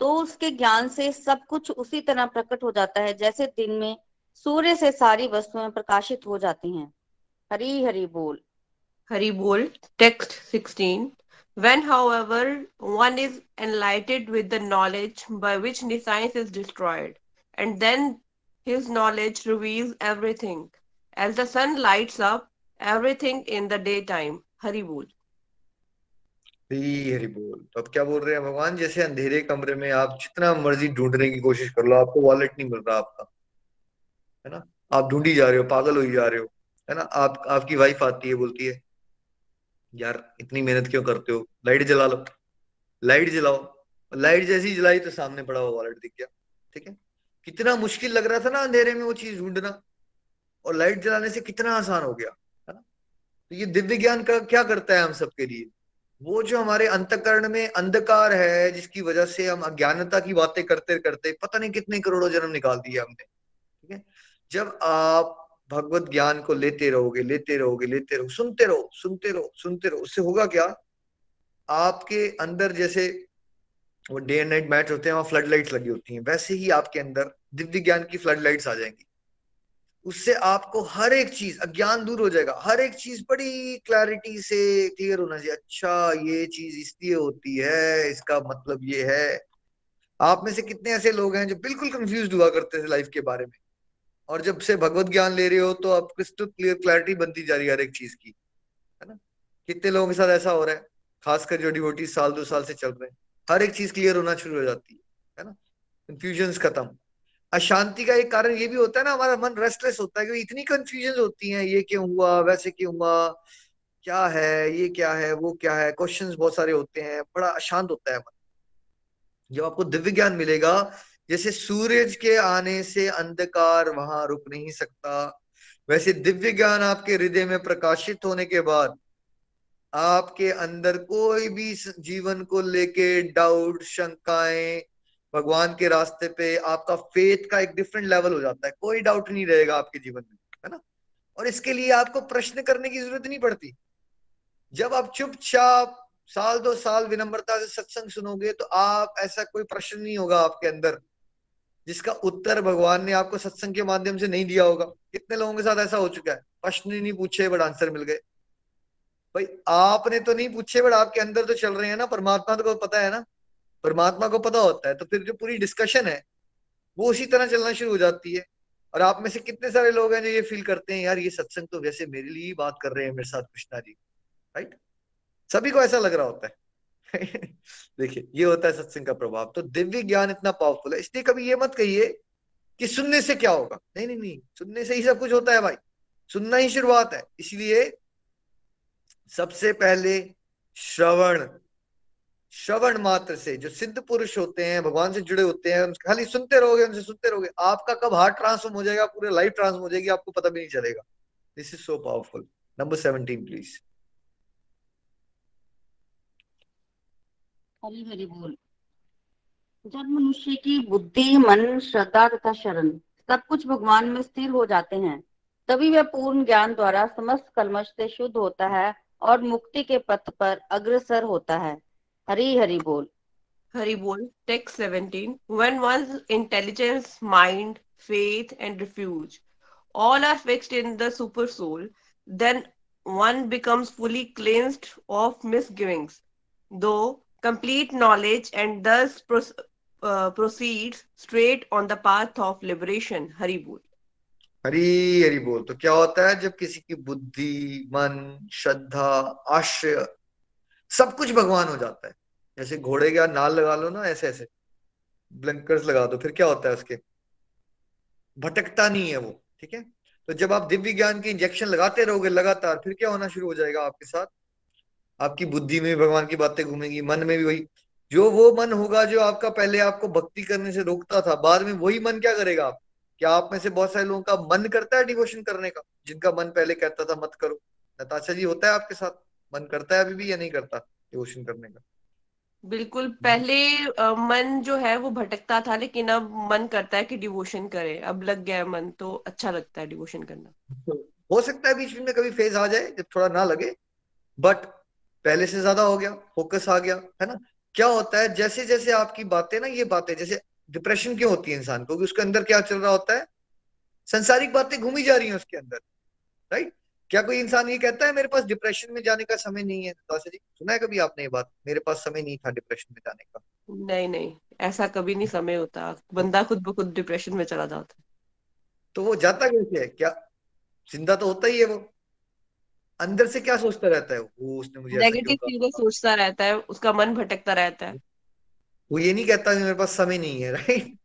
तो उसके ज्ञान से सब कुछ उसी तरह प्रकट हो जाता है, जैसे दिन में सूर्य से सारी वस्तुएँ प्रकाशित हो जाती हैं। हरी हरी बोल। हरी बोल, text 16 when however one is enlightened with the knowledge by which nescience is destroyed and then his knowledge reveals everything as the sun lights up everything in the day time Hari बोल। हरी बोल। तो अब क्या बोल रहे हैं भगवान? जैसे अंधेरे कमरे में आप जितना मर्ज़ी ढूँढने की कोशिश कर लो, आपको वॉलेट नहीं मिल रहा आपका। है ना? आप ढूंढी जा रहे हो, पागल हो जा रहे हो। है ना? आप, आपकी वाइफ आती है, बोलती है, यार, इतनी मेहनत क्यों करते हो? लाइट जला लो। लाइट जलाओ। लाइट जैसी जलाई तो सामने पड़ा हुआ वॉलेट दिख गया। ठीक है? कितना मुश्किल लग रहा था ना अंधेरे में वो चीज़ ढूंढना। और लाइट जलाने से कितना आसान हो गया। है ना? तो ये दिव्य ज्ञान का क्या करता है हम सबके लिए? वो जो हमारे अंतकरण में अंधकार है, जिसकी वजह से हम अज्ञानता की बातें करते करते, पता नहीं कितने करोड़ों जन्म निकाल दिए हमने, ठीक है? जब आप भगवत ज्ञान को लेते रहोगे लेते रहोगे, लेते रहो, सुनते रहो सुनते रहो सुनते रहो, उससे होगा क्या? आपके अंदर जैसे वो डे एंड नाइट मैच होते हैं, वहाँ फ्लड लाइट्स लगी होती हैं, वैसे ही आपके अंदर दिव्य ज्ञान की फ्लड लाइट्स आ जाएँगी। उससे आपको हर एक चीज़, अज्ञान दूर हो जाएगा। हर एक चीज़ बड़ी क्लैरिटी से क्लियर होना चाहिए। अच्छा ये चीज़ इसलिए होती है, इसका मतलब ये है। आप में से कितने ऐसे लोग हैं जो बिल्कुल कंफ्यूज हुआ करते थे लाइफ के बारे में। और जब से भगवत ज्ञान ले रहे हो तो अब क्रिस्टल क्लियर क्लैरिटी बनती जा रही है हर एक चीज़ की, है ना? कितने लोगों के साथ ऐसा हो रहा है? खासकर जो डिवोटी साल दो साल से चल रहे हैं। हर एक चीज़ क्लियर होना शुरू हो जाती है है ना? कंफ्यूजन खत्म। अशांति का एक कारण ये भी होता है ना, हमारा मन रेस्टलेस होता है कि इतनी कंफ्यूजन होती है, ये क्यों हुआ, वैसे क्यों हुआ, क्या है, ये क्या है, वो क्या है क्वेश्चंस बहुत सारे होते हैं, बड़ा अशांत होता है मन। जब आपको दिव्य ज्ञान मिलेगा, जैसे सूरज के आने से अंधकार वहाँ रुक नहीं सकता, वैसे दिव्य ज्ञान आपके हृदय में प्रकाशित होने के बाद, आपके अंदर कोई भी जीवन को लेके डाउट शंकाएँ भगवान के रास्ते पे आपका फेथ का एक डिफरेंट लेवल हो जाता है। कोई डाउट नहीं रहेगा आपके जीवन में, है ना? और इसके लिए आपको प्रश्न करने की ज़रूरत नहीं पड़ती। जब आप चुपचाप साल दो साल विनम्रता से सत्संग सुनोगे तो आप, ऐसा कोई प्रश्न नहीं होगा आपके अंदर, जिसका उत्तर भगवान ने आपको सत्संग के माध्यम से नहीं दिया होगा। कितने लोगों के साथ ऐसा हो चुका है? प्रश्न ही नहीं पूछे, बट आंसर मिल गए। भाई, आपने तो नहीं पूछे, बट आपके अंदर तो चल रहे हैं ना, परमात्मा तो को पता है ना। परमात्मा को पता होता है तो फिर जो पूरी डिस्कशन है, वो उसी तरह चलना शुरू हो जाती है। और आप में से कितने सारे लोग हैं जो ये फील करते हैं, यार, ये सत्संग तो वैसे मेरे लिए ही बात कर रहे हैं, मेरे साथ कृष्णा जी। राइट सभी को ऐसा लग रहा होता है। [laughs] देखिए, ये होता है सत्संग का प्रभाव। तो दिव्य ज्ञान इतना पावरफुल है। इसलिए कभी ये मत कहिए कि सुनने से क्या होगा। नहीं नहीं नहीं। सुनने से ही सब कुछ होता है भाई। सुनना ही शुरुआत है। इसलिए सबसे पहले श्रवण। श्रवण मात्र से, जो सिद्ध पुरुष होते हैं, भगवान से जुड़े होते हैं खाली सुनते रहोगे, उनसे सुनते रहोगे, आपका कब हार्ट ट्रांसफॉर्म हो जाएगा, पूरे लाइफ ट्रांसफॉर्म हो जाएगी, आपको पता भी नहीं चलेगा। This is so powerful number seventeen please Hari Hari बोल। जब मनुष्य की बुद्धि, मन, श्रद्धा तथा शरण सब कुछ भगवान में स्थिर हो जाते हैं, तभी वह पूर्ण ज्ञान द्वारा समस्त कलमश से शुद्ध होता है और मुक्ति के पथ पर अग्रसर होता है। हरी हरी बोल। हरी बोल text 17 when was intelligence mind faith and refuge all are fixed in the super soul then one becomes fully cleansed of misgivings though complete knowledge and thus proceed straight on the path of liberation Hari बोल हरी हरी बोल तो क्या होता है जब किसी की बुद्धि मन श्रद्धा आश्रय सब कुछ भगवान हो जाता है। जैसे घोड़े का नाल लगा लो ना ऐसे ऐसे ब्लंकर्स लगा दो, फिर क्या होता है उसके? भटकता नहीं है वो, ठीक है? तो जब आप दिव्य ज्ञान के इंजेक्शन लगाते रहोगे लगातार, फिर क्या होना शुरू हो जाएगा आपके साथ? आपकी बुद्धि में भी भगवान की बातें घूमेंगी, मन में भी वही। जो वो मन होगा, जो आपका पहले आपको भक्ति करने से रोकता था, बाद में वही मन क्या करेगा आप? क्या आप में से बहुत सारे लोगों का मन करता है डिवोशन करने का? जिनका मन पहले कहता था, मत करो। नताशा जी, होता है आपके साथ? मन करता है अभी भी या नहीं करता डिवोशन करने का? बिल्कुल पहले आ, मन जो है वो भटकता था लेकिन अब मन करता है कि डिवोशन करे। अब लग गया मन तो अच्छा लगता है डिवोशन करना। हो सकता है बीच में कभी फ़ेज़ आ जाए जब थोड़ा ना लगे बट पहले से ज़्यादा हो गया फोकस आ गया है ना? क्या होता है जैसे जैसे आपकी बातें ना ये बातें जैसे डिप्रेशन क्यों होती है इंसान को? उसके अंदर क्या चल रहा होता है? संसारिक बातें घूमी जा रही है उसके अंदर राइट क्या कोई इंसान ये कहता है मेरे पास डिप्रेशन में जाने का समय नहीं है? जी सुना है कभी आपने ये बात? मेरे पास समय नहीं था डिप्रेशन में जाने का। नहीं नहीं ऐसा कभी नहीं समय होता। बंदा खुद ब खुद डिप्रेशन में चला जाता है। तो वो जाता कैसे? है क्या ज़िंदा तो होता ही है वो। अंदर से क्या सोचता रहता है? वो उसने मुझे नेगेटिव चीज़ें सोचता रहता है उसका मन भटकता रहता है। वो ये नहीं कहता मेरे पास समय नहीं है [laughs] राइट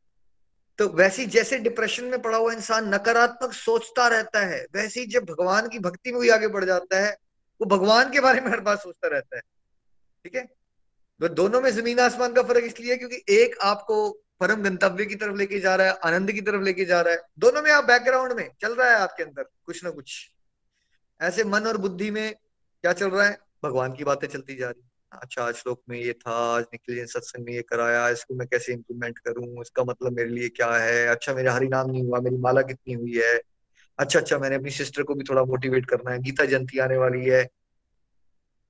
तो वैसी जैसे डिप्रेशन में पड़ा हुआ इंसान नकारात्मक सोचता रहता है, वैसे ही जब भगवान की भक्ति में भी आगे बढ़ जाता है, वो भगवान के बारे में हर बार सोचता रहता है। ठीक है? तो दोनों में ज़मीन आसमान का फ़र्क इसलिए क्योंकि एक आपको परम गंतव्य की तरफ़ लेके जा रहा है, आनंद की तरफ़ लेके जा रहा है। दोनों में आप बैकग्राउंड में चल रहा है आपके अंदर, कुछ ना कुछ। ऐसे मन और बुद्धि में क्या चल रहा है? भगवान की बातें चलती जा रही अच्छा आज श्लोक में ये था, आज निखिल जी सत्संग में ये कराया इसको मैं कैसे इम्प्लीमेंट करूँ, इसका मतलब मेरे लिए क्या है? अच्छा मेरा हरि नाम नहीं हुआ, मेरी माला कितनी हुई है? अच्छा अच्छा मैंने अपनी सिस्टर को भी थोड़ा मोटिवेट करना है। गीता जयंती आने वाली है।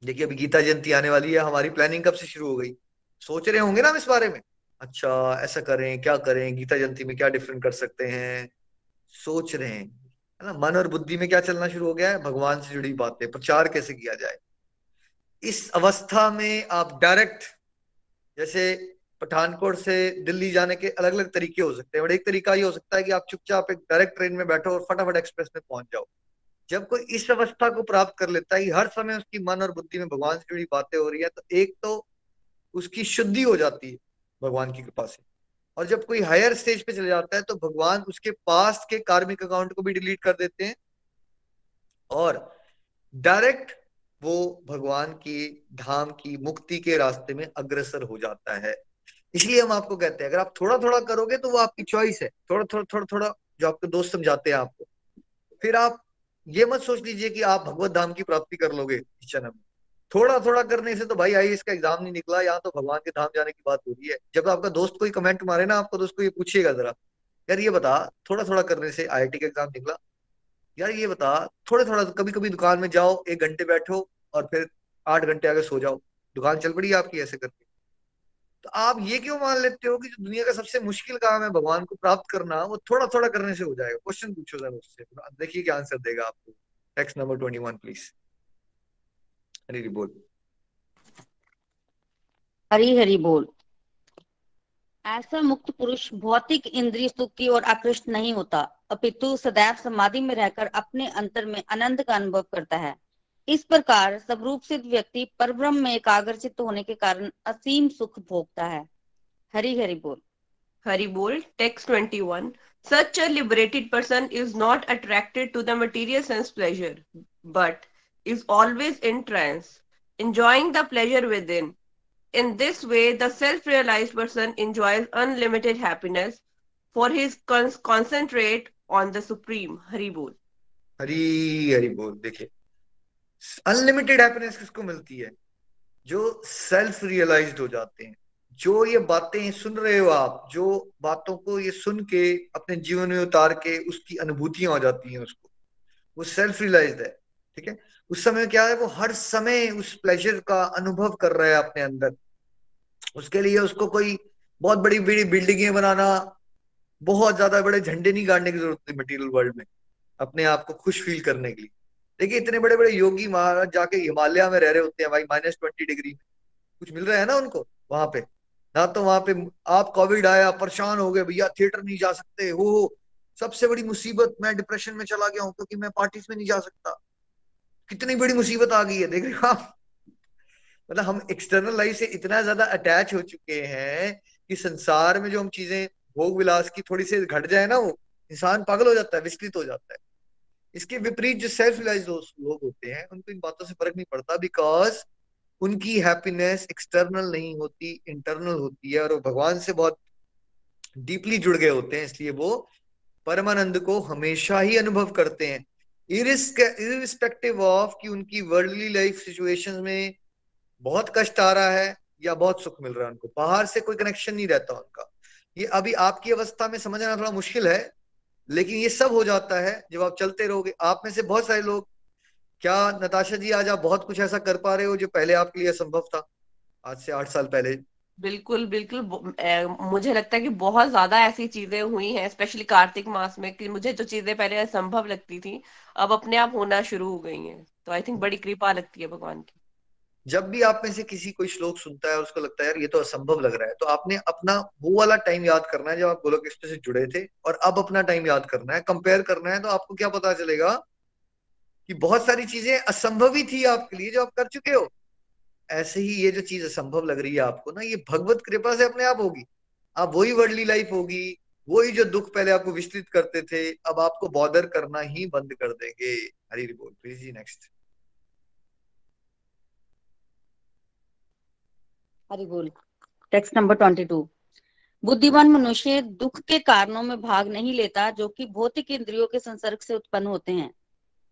देखिए, अभी गीता जयंती आने वाली है, हमारी प्लानिंग कब से शुरू हो गई? सोच रहे होंगे ना हम इस बारे में? अच्छा ऐसा करें, क्या करें? गीता जयंती में क्या डिफरेंट कर सकते हैं? सोच रहे हैं। है ना, मन और बुद्धि में क्या चलना शुरू हो गया है? भगवान से जुड़ी बातें, प्रचार कैसे किया जाए? इस अवस्था में आप डायरेक्ट जैसे पठानकोट से दिल्ली जाने के अलग अलग तरीके हो सकते हैं। बट एक तरीका ये हो सकता है कि आप चुपचाप एक डायरेक्ट ट्रेन में बैठो और फटाफट एक्सप्रेस में पहुँच जाओ। जब कोई इस अवस्था को प्राप्त कर लेता है, हर समय उसकी मन और बुद्धि में भगवान से जुड़ी बातें हो रही है तो एक तो उसकी शुद्धि हो जाती है भगवान की कृपा से। और जब कोई हायर स्टेज पे चले जाता है तो भगवान उसके पास के कार्मिक अकाउंट को भी डिलीट कर देते हैं। और डायरेक्ट वो भगवान की धाम की मुक्ति के रास्ते में अग्रसर हो जाता है। इसलिए हम आपको कहते हैं, अगर आप थोड़ा थोड़ा करोगे तो वो आपकी चॉइस है। थोड़ा थोड़ा थोड़ा थोड़ा जो आपके दोस्त समझाते हैं आपको। फिर आप ये मत सोच लीजिए कि आप भगवत धाम की प्राप्ति कर लोगे इस जन्म में। थोड़ा थोड़ा करने से तो भाई आई इसका एग्ज़ाम नहीं निकला, यहाँ तो भगवान के धाम जाने की बात हो रही है। जब आपका दोस्त कोई कमेंट मारे ना आपको दोस्त को ये पूछिएगा जरा, यार ये बता थोड़ा थोड़ा करने से आईआईटी का एग्ज़ाम निकला? यार ये बता थोड़े थोड़ा कभी कभी दुकान में जाओ, एक घंटे बैठो और फिर आठ घंटे आगे सो जाओ। दुकान चल पड़ी आपकी ऐसे करके। तो आप ये क्यों मान लेते हो कि जो दुनिया का सबसे मुश्किल काम है भगवान को प्राप्त करना, वो थोड़ा थोड़ा करने से हो जाएगा? क्वेश्चन पूछो सर उससे। देखिए क्या आंसर देगा आपको। Text number twenty one please Hari बोल। हरी हरी बोल। ऐसा मुक्त पुरुष भौतिक इंद्रिय सुख की ओर आकृष्ट नहीं होता। अपितु सदैव समाधि में रहकर अपने अंतर में आनंद का अनुभव करता है। इस प्रकार स्वरूप सिद्ध व्यक्ति पर ब्रह्म में एकाग्रचित होने के कारण असीम सुख भोगता है। हरी हरि बोल। हरि बोल text twenty one such a liberated person is not attracted to the material sense pleasure but is always in trance enjoying the pleasure within in this way the self realize person enjoys unlimited happiness for his concentrate on the supreme Hari बोल। हरी हरि बोल देखिए अनलिमिटेड हैप्पीनेस किसको मिलती है? जो सेल्फ रियलाइज़ हो जाते हैं, जो ये बातें सुन रहे हो आप, जो बातों को ये सुन के अपने जीवन में उतार के उसकी अनुभूतियाँ हो जाती हैं उसको। वो सेल्फ रियलाइज़ है, ठीक है? उस समय क्या है? वो हर समय उस प्लेजर का अनुभव कर रहा है अपने अंदर। उसके लिए उसको कोई बहुत बड़ी बड़ी बिल्डिंगें बनाना, बहुत ज़्यादा बड़े झंडे नहीं गाड़ने की ज़रूरत है मटेरियल वर्ल्ड में, अपने आप को खुश फील करने के लिए। देखिए, इतने बड़े बड़े योगी महाराज जाके हिमालय में रह रहे होते हैं भाई माइनस ट्वेंटी डिग्री में। कुछ मिल रहा है ना उनको वहाँ पे? ना तो वहाँ पे आप कोविड आया, परेशान हो गए, भैया थिएटर नहीं जा सकते, हो सबसे बड़ी मुसीबत मैं डिप्रेशन में चला गया हूँ, क्योंकि मैं पार्टीज़ में नहीं जा सकता। कितनी बड़ी मुसीबत आ गई है, देख रहे हो आप? मतलब हम एक्सटर्नल लाइफ से इतना ज़्यादा अटैच हो चुके हैं कि संसार में जो हम चीज़ें भोग विलास की थोड़ी सी घट जाए ना वो, इंसान पागल हो जाता है विस्तृत हो जाता है। इसके विपरीत जो सेल्फ रिलाइज लोग होते हैं, उनको इन बातों से फ़र्क नहीं पड़ता बिकॉज़ उनकी हैप्पीनेस एक्सटर्नल नहीं होती इंटरनल होती है और वो भगवान से बहुत डीपली जुड़ गए होते हैं, इसलिए वो परमानंद को हमेशा ही अनुभव करते हैं। इरिस्पेक्टिव ऑफ़ कि उनकी वर्ल्डली लाइफ सिचुएशन में बहुत कष्ट आ रहा है या बहुत सुख मिल रहा है उनको, बाहर से कोई कनेक्शन नहीं रहता उनका। ये अभी आपकी अवस्था में समझना थोड़ा मुश्किल है लेकिन ये सब हो जाता है जब आप चलते रहोगे। आप में से बहुत सारे लोग, क्या नताशा जी आज आप बहुत कुछ ऐसा कर पा रहे हो जो पहले आपके लिए असंभव था? आज से आठ साल पहले। बिल्कुल बिल्कुल। मुझे लगता है कि बहुत ज़्यादा ऐसी चीज़ें हुई हैं स्पेशली कार्तिक मास में, कि मुझे जो चीज़ें पहले असंभव लगती थी, अब अपने आप होना शुरू हो गई हैं। तो आई थिंक बड़ी कृपा लगती है भगवान की। जब भी आप में से किसी कोई श्लोक सुनता है, उसको लगता है, यार, ये तो असंभव लग रहा है। तो आपने अपना वो वाला टाइम याद करना है, जब आप गोलोक एक्सप्रेस से जुड़े थे और अब अपना टाइम याद करना है कंपेयर करना है तो आपको क्या पता चलेगा कि बहुत सारी चीज़ें असंभव ही थी आपके लिए जो आप कर चुके हो। ऐसे ही ये जो चीज़ असंभव लग रही है आपको ना, ये भगवत कृपा से अपने आप होगी। आप वही वर्डली लाइफ होगी, वही जो दुख पहले आपको विस्तृत करते थे, अब आपको बॉर्डर करना ही बंद कर देंगे। Hari report please ji next Hari बोल। टेक्स्ट नंबर ट्वेंटी टू बुद्धिमान मनुष्य दुख के कारणों में भाग नहीं लेता, जो कि भौतिक इंद्रियों के संसर्ग से उत्पन्न होते हैं।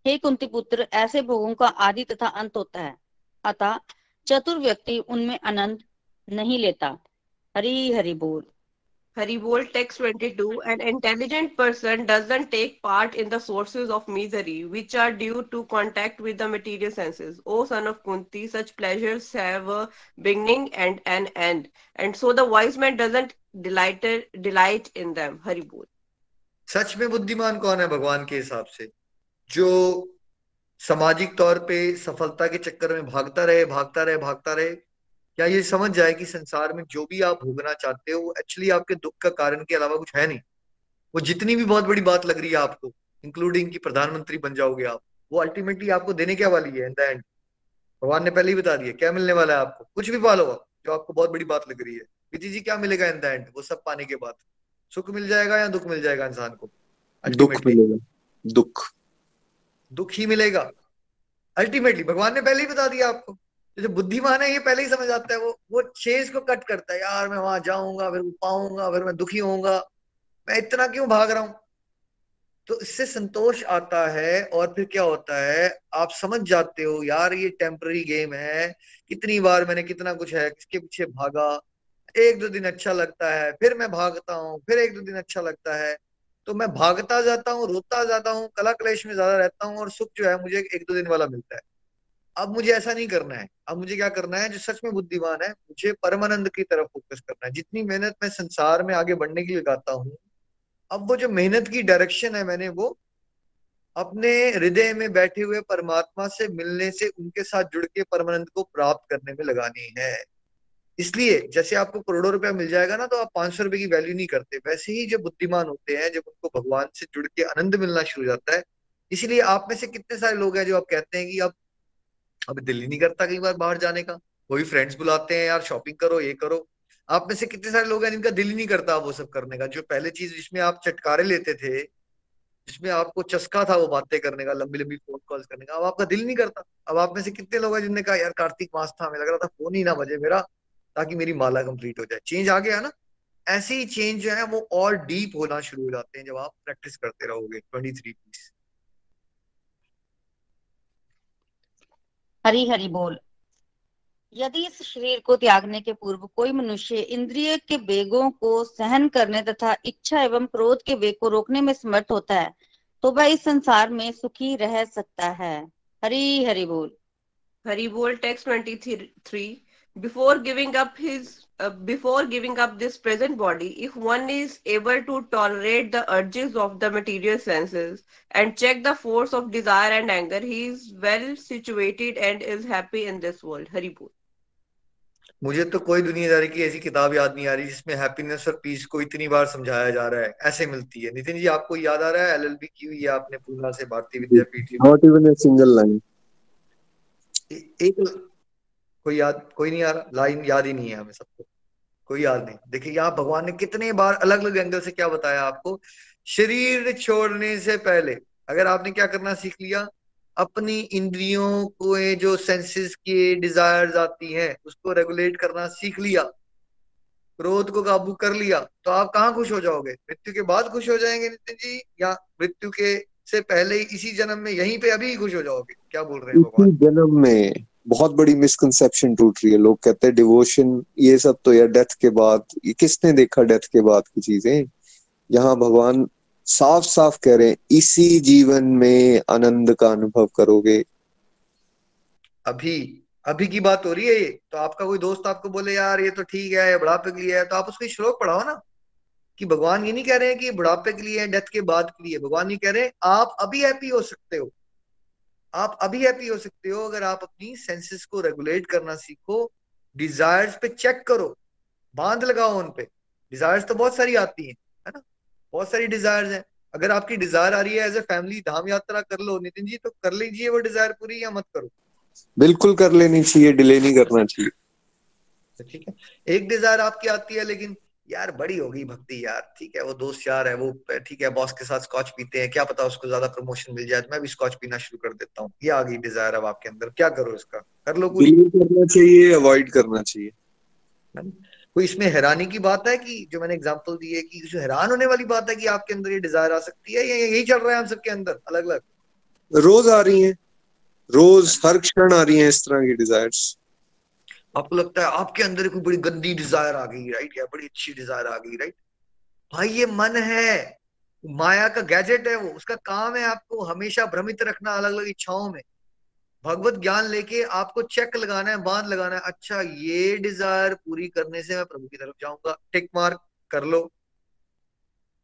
हे कुंती पुत्र ऐसे भोगों का आदि तथा अंत होता है। अतः चतुर व्यक्ति उनमें आनंद नहीं लेता। हरी हरि बोल। Haribol text 22 An intelligent person doesn't take part in the sources of misery, which are due to contact with the material senses. O son of Kunti, such pleasures have a beginning and an end. And so the wise man doesn't delight, delight in them. Haribol. सच में बुद्धिमान कौन है भगवान के हिसाब से जो सामाजिक तौर पे सफलता के चक्कर में भागता रहे भागता रहे भागता रहे क्या ये समझ जाए कि संसार में जो भी आप भोगना चाहते हो एक्चुअली आपके दुख का कारण के अलावा कुछ है नहीं। वो जितनी भी बहुत बड़ी बात लग रही है आपको इंक्लूडिंग कि प्रधानमंत्री बन जाओगे आप वो अल्टीमेटली आपको देने क्या वाली है इन द एंड भगवान ने पहले ही बता दिया क्या मिलने वाला है आपको? कुछ भी पालो जो आपको बहुत बड़ी बात लग रही है। विधि जी क्या मिलेगा इन द एंड वो सब पाने के बाद। सुख मिल जाएगा या दुख मिल जाएगा इंसान को? दुख मिलेगा दुख। दुख ही मिलेगा। अल्टीमेटली भगवान ने पहले ही बता दिया आपको। जो बुद्धिमान है, ये पहले ही समझ आता है वो। वो चेज को कट करता है, यार मैं वहाँ जाऊँगा, फिर वो पाऊँगा, फिर मैं दुखी होऊँगा। मैं इतना क्यों भाग रहा हूँ? तो इससे संतोष आता है और फिर क्या होता है? आप समझ जाते हो, यार ये टेम्पररी गेम है। कितनी बार मैंने कितना कुछ है, किसके पीछे भागा? एक दो दिन अच्छा लगता है, फिर मैं भागता हूँ, फिर एक दो दिन अच्छा लगता है। तो मैं भागता जाता हूँ, रोता जाता हूँ, कला कलेश में ज़्यादा रहता हूँ और सुख जो है मुझे एक दो दिन वाला मिलता है। अब मुझे ऐसा नहीं करना है। अब मुझे क्या करना है? जो सच में बुद्धिमान है, मुझे परमानंद की तरफ़ फोकस करना है। जितनी मेहनत मैं संसार में आगे बढ़ने के लिए लगाता हूँ, अब वो जो मेहनत की डायरेक्शन है मैंने, वो अपने हृदय में बैठे हुए परमात्मा से मिलने से उनके साथ जुड़ के परमानंद को प्राप्त करने में लगानी है। इसलिए जैसे आपको करोड़ों रुपया मिल जाएगा ना तो आप पाँच सौ रुपए की वैल्यू नहीं करते। वैसे ही जो बुद्धिमान होते हैं, जब उनको भगवान से जुड़ के आनंद मिलना शुरू हो जाता है, इसीलिए आप में से कितने सारे लोग हैं जो आप कहते हैं कि अब अभी दिल ही नहीं करता कई बार बाहर जाने का। वही फ्रेंड्स बुलाते हैं, यार शॉपिंग करो, ये करो। आप में से कितने सारे लोग हैं जिनका दिल ही नहीं करता वो सब करने का? जो पहले चीज़ जिसमें आप चटकारे लेते थे, जिसमें आपको चस्का था वो बातें करने का लंबी लंबी फ़ोन कॉल करने का, अब आपका दिल नहीं करता। अब आप में से कितने लोग हैं जिनने कहा, यार, कार्तिक मास था, हमें लग रहा था फ़ोन ही ना बजे मेरा, ताकि मेरी माला कंप्लीट हो जाए। चेंज आ गया ना। ऐसे ही चेंज जो है वो और डीप होना शुरू हो जाते हैं जब आप प्रैक्टिस करते रहोगे twenty three peace Hari Hari बोल। यदि इस शरीर को त्यागने के पूर्व कोई मनुष्य इंद्रिय के वेगों को सहन करने तथा इच्छा एवं क्रोध के वेग को रोकने में समर्थ होता है तो वह इस संसार में सुखी रह सकता है। हरी हरि बोल। हरि बोल, text twenty three. Before giving up his uh, before giving up this present body if one is able to tolerate the urges of the material senses and check the force of desire and anger he is well situated and is happy in this world haribol मुझे तो कोई दुनियादारी की ऐसी किताब याद नहीं आ रही जिसमें हैप्पीनेस और पीस को इतनी बार समझाया जा रहा है ऐसे मिलती है नितिन जी आपको याद आ रहा है एलएलबी की हुई है आपने पूना से Bharati Vidyapeeth not even a single line एक कोई याद कोई नहीं आ रहा लाइन याद ही नहीं है हमें सबको कोई याद नहीं। देखिए यहाँ भगवान ने कितने बार अलग अलग एंगल से क्या बताया आपको? शरीर छोड़ने से पहले अगर आपने क्या करना सीख लिया? अपनी इंद्रियों को जो सेंसेस के डिजायर्स आती हैं उसको रेगुलेट करना सीख लिया। क्रोध को काबू कर लिया तो आप कहाँ खुश हो जाओगे? मृत्यु के बाद खुश हो जाएँगे नितिन जी या मृत्यु के से पहले इसी जन्म में यहीं पे अभी खुश हो जाओगे? क्या बोल रहे हैं भगवान? जन्म में बहुत बड़ी मिसकंसेप्शन टूट रही है। लोग कहते हैं डिवोशन ये सब तो यार डेथ के बाद, ये किसने देखा डेथ के बाद की चीज़ें? यहाँ भगवान साफ़ साफ़ कह रहे हैं, इसी जीवन में आनंद का अनुभव करोगे। अभी अभी की बात हो रही है ये। तो आपका कोई दोस्त आपको बोले, यार, ये तो ठीक है बुढ़ापे के लिए है। तो आप उसको श्लोक पढ़ाओ ना, कि भगवान ये नहीं कह रहे हैं कि बुढ़ापे के लिए डेथ के बाद के लिए भगवान ये कह रहे हैं, आप अभी हैप्पी हो सकते हो। आप अभी हैप्पी हो सकते हो अगर आप अपनी सेंसेस को रेगुलेट करना सीखो डिजायर्स पे चेक करो बाँध लगाओ उन पे। डिजायर्स तो बहुत सारी आती हैं है ना? बहुत सारी डिजायर्स हैं। अगर आपकी डिज़ायर आ रही है एज ए फैमिली धाम यात्रा कर लो नितिन जी तो कर लीजिए वो डिज़ायर पूरी या मत करो। बिल्कुल कर लेनी चाहिए डिले नहीं करना चाहिए। ठीक है। एक डिज़ायर आपकी आती है लेकिन यार बड़ी होगी भक्ति यार ठीक है वो दोस्त यार है वो ठीक है बॉस के साथ स्कॉच पीते हैं क्या पता उसको ज़्यादा प्रमोशन मिल जाए तो मैं भी स्कॉच पीना शुरू कर देता हूँ। ये आ गई डिज़ायर अब आपके अंदर क्या करो इसका कर लो करना चाहिए अवॉइड करना चाहिए। कोई इसमें हैरानी की बात है कि जो मैंने एग्जांपल दी है कि जो हैरान होने वाली बात है कि आपके अंदर ये डिज़ायर आ सकती है या यही चल रहा है हम सबके अंदर अलग अलग रोज आ रही है रोज हर क्षण आ रही है इस तरह की डिजायर्स आपको लगता है आपके अंदर कोई बड़ी गंदी डिज़ायर आ गई राइट या बड़ी अच्छी डिज़ायर आ गई राइट भाई ये मन है, माया का गैजेट है वो, उसका काम है आपको हमेशा भ्रमित रखना अलग अलग इच्छाओं में। भगवत ज्ञान लेके आपको चेक लगाना है, बाँध लगाना है अच्छा ये डिज़ायर पूरी करने से मैं प्रभु की तरफ़ जाऊँगा टिक मार्क कर लो।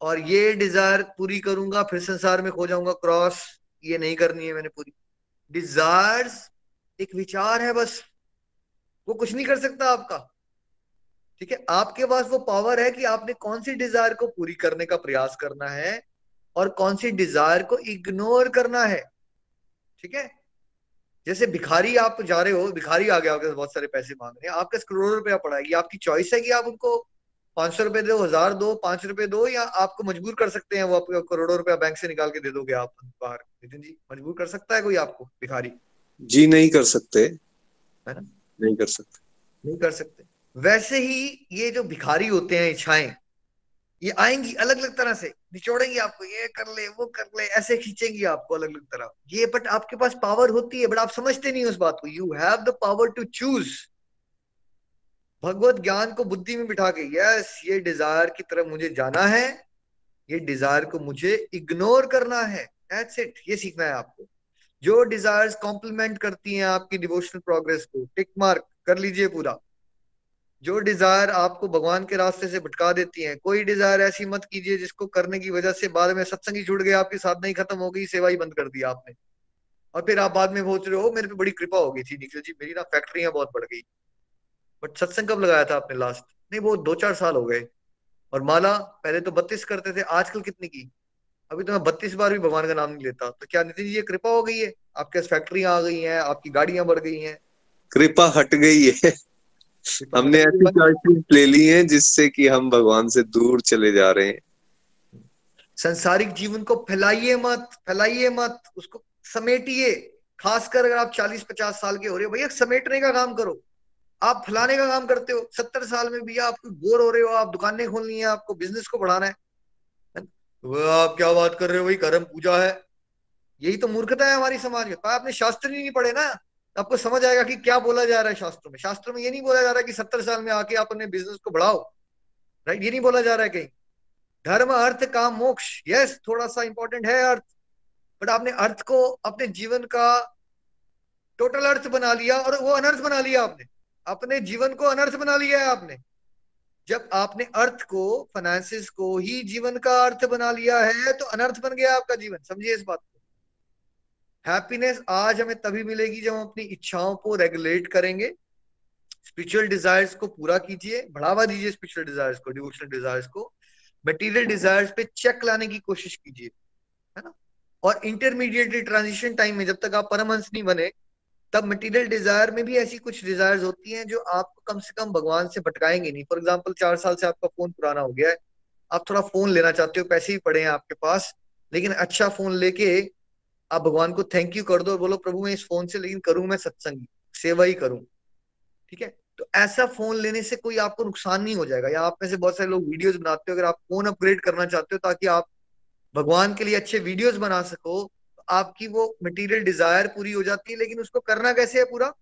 और ये डिज़ायर पूरी करूँगा, फिर संसार में खो जाऊँगा क्रॉस ये नहीं करनी है मैंने पूरी। डिजायर्स एक विचार है बस। वो कुछ नहीं कर सकता आपका। ठीक है? आपके पास वो पावर है कि आपने कौन सी डिज़ायर को पूरी करने का प्रयास करना है और कौन सी डिज़ायर को इग्नोर करना है। ठीक है? जैसे भिखारी आप जा रहे हो भिखारी आ गया आपके बहुत सारे पैसे मांग रहे हैं आपके करोड़ों रुपया पड़ा है आपकी चॉइस है कि आप उनको पाँच सौ रुपए दो हज़ार दो पाँच रुपए दो या आपको मजबूर कर सकते हैं वो आपको करोड़ों रुपया बैंक से निकाल के दे दोगे आप बाहर। नितिन जी मजबूर कर सकता है कोई आपको भिखारी? जी नहीं कर सकते। है ना? नहीं कर सकते। नहीं कर सकते। वैसे ही ये जो भिखारी होते हैं इच्छाएँ ये आएँगी अलग अलग तरह से। निचोड़ेंगी आपको, ये कर ले, वो कर ले, ऐसे खींचेंगी आपको अलग अलग तरह। ये बट आपके पास पावर होती है बट आप समझते नहीं उस बात को। You have the power to choose भगवत ज्ञान को बुद्धि में बिठा के यस ये डिज़ायर की तरफ़ मुझे जाना है, ये डिज़ायर को मुझे इग्नोर करना है। दैट्स इट ये सीखना है आपको। जो डिजायर्स कॉम्प्लीमेंट करती हैं आपकी डिवोशनल प्रोग्रेस को। टिक मार्क कर लीजिए पूरा। जो डिज़ायर आपको भगवान के रास्ते से भटका देती हैं। कोई डिज़ायर ऐसी मत कीजिए जिसको करने की वजह से बाद में सत्संग ही छूट गया, आपकी साधना ही खत्म हो गई, सेवा ही बंद कर दी आपने। और फिर आप बाद में सोच रहे हो मेरे पे बड़ी कृपा हो गई थी निखिल जी, मेरी ना फैक्ट्रियाँ बहुत बढ़ गई। बट सत्संग कब लगाया था आपने लास्ट नहीं, वो दो चार साल हो गए। और माला पहले तो बत्तीस करते थे, आजकल कितनी की? अभी तो मैं बत्तीस बार भी भगवान का नाम नहीं लेता। तो क्या नितिन जी ये कृपा हो गई है? आपके फैक्ट्रियाँ आ गई हैं आपकी गाड़ियाँ बढ़ गई हैं। कृपा हट गई है। हमने ऐसी चॉइसेस ले ली हैं जिससे कि हम भगवान से दूर चले जा रहे हैं। संसारिक जीवन को फैलाइए मत फैलाइए मत उसको समेटिए। खासकर अगर आप 40-50 साल के हो रहे हो भैया समेटने का काम करो। आप फैलाने का काम करते हो। सत्तर साल में भी आप बोर हो रहे हो आप दुकानें खोलनी है आपको बिज़नेस को बढ़ाना है। वो आप क्या बात कर रहे हो? भाई कर्म पूजा है। यही तो मूर्खता है हमारी समाज में। तो आपने शास्त्र नहीं पढ़े ना? तो आपको समझ आएगा कि क्या बोला जा रहा है शास्त्रों में। शास्त्रों में ये नहीं बोला जा रहा है कि सत्तर साल में आके आप अपने बिज़नेस को बढ़ाओ। राइट ये नहीं बोला जा रहा है कहीं। धर्म, अर्थ, काम, मोक्ष। यस थोड़ा सा इंपॉर्टेंट है अर्थ। बट आपने अर्थ को अपने जीवन का टोटल अर्थ बना लिया और वो अनर्थ बना लिया आपने। अपने जीवन को अनर्थ बना लिया है आपने। जब आपने अर्थ को फाइनेंसिस को ही जीवन का अर्थ बना लिया है तो अनर्थ बन गया आपका जीवन। समझिए इस बात को। हैप्पीनेस आज हमें तभी मिलेगी जब हम अपनी इच्छाओं को रेगुलेट करेंगे। स्पिरिचुअल डिजायर्स को पूरा कीजिए, बढ़ावा दीजिए स्पिरिचुअल डिजायर्स को डिवोशनल डिजायर्स को। मटेरियल डिजायर्स पे चेक लाने की कोशिश कीजिए, है ना? और इंटरमीडिएट ट्रांजिशन टाइम में जब तक आप परमहंस नहीं बने तब मटेरियल डिज़ायर में भी ऐसी कुछ डिजायर्स होती हैं जो आपको कम से कम भगवान से भटकाएँगे नहीं। फॉर एग्ज़ाम्पल चार साल से आपका फ़ोन पुराना हो गया है। आप थोड़ा फ़ोन लेना चाहते हो, पैसे ही पड़े हैं आपके पास, लेकिन अच्छा फ़ोन लेके आप भगवान को थैंक यू कर दो और बोलो, प्रभु, मैं इस फ़ोन से लेकिन करूँ मैं सत्संग, सेवा ही करूँ। ठीक है? तो ऐसा फ़ोन लेने से कोई आपको नुकसान नहीं हो जाएगा। या आप में से बहुत सारे लोग वीडियोस बनाते हो, अगर आप फ़ोन अपग्रेड करना चाहते हो ताकि आप भगवान के लिए अच्छे वीडियोस बना सको आपकी वो मटेरियल डिज़ायर पूरी हो जाती है लेकिन उसको करना कैसे है पूरा?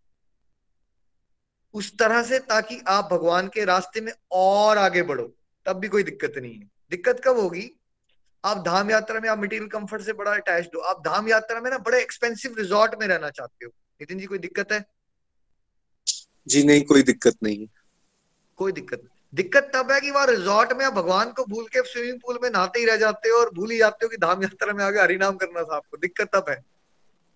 उस तरह से ताकि आप भगवान के रास्ते में और आगे बढ़ो तब भी कोई दिक्कत नहीं है। दिक्कत कब होगी? आप धाम यात्रा में आप मटेरियल कंफर्ट से बड़ा अटैच हो। आप धाम यात्रा में ना बड़े एक्सपेंसिव रिजॉर्ट में रहना चाहते हो। नितिन जी कोई दिक्कत है? जी नहीं कोई दिक्कत नहीं है। कोई दिक्कत नहीं दिक्कत तब है कि वहाँ रिजॉर्ट में आप भगवान को भूल के स्विमिंग पूल में नहाते ही रह जाते हो और भूल ही जाते हो कि धाम यात्रा में आगे हरिनाम करना था आपको। दिक्कत तब है।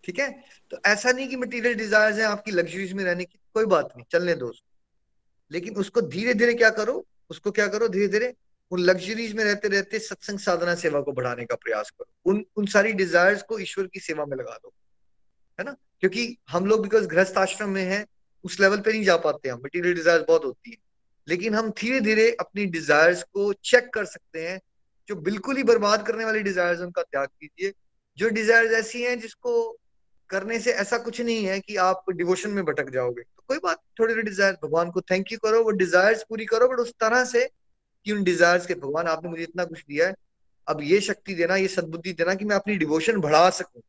ठीक है? तो ऐसा नहीं कि मटेरियल डिजायर्स है आपकी लग्जरीज में रहने की, कोई बात नहीं चलने दो लेकिन उसको धीरे धीरे क्या करो, उसको क्या करो धीरे धीरे उन लग्जरीज में रहते रहते सत्संग साधना सेवा को बढ़ाने का प्रयास करो। उन उन सारी डिजायर्स को ईश्वर की सेवा में लगा दो। है ना? क्योंकि हम लोग बिकॉज़ गृहस्थ आश्रम में है, उस लेवल पे नहीं जा पाते हम। मटीरियल डिजायर्स बहुत होती है। लेकिन हम धीरे धीरे अपनी डिजायर्स को चेक कर सकते हैं, जो बिल्कुल ही बर्बाद करने वाली डिजायर्स उनका त्याग कीजिए। जो डिजायर्स ऐसी हैं, जिसको करने से ऐसा कुछ नहीं है कि आप डिवोशन में भटक जाओगे। तो कोई बात थोड़ी थोड़ी डिज़ायर भगवान को थैंक यू करो, वो डिजायर्स पूरी करो बट उस तरह से कि उन डिजायर्स के, भगवान आपने मुझे इतना कुछ दिया है, अब ये शक्ति देना, ये सदबुद्धि देना कि मैं अपनी डिवोशन बढ़ा सकूँ।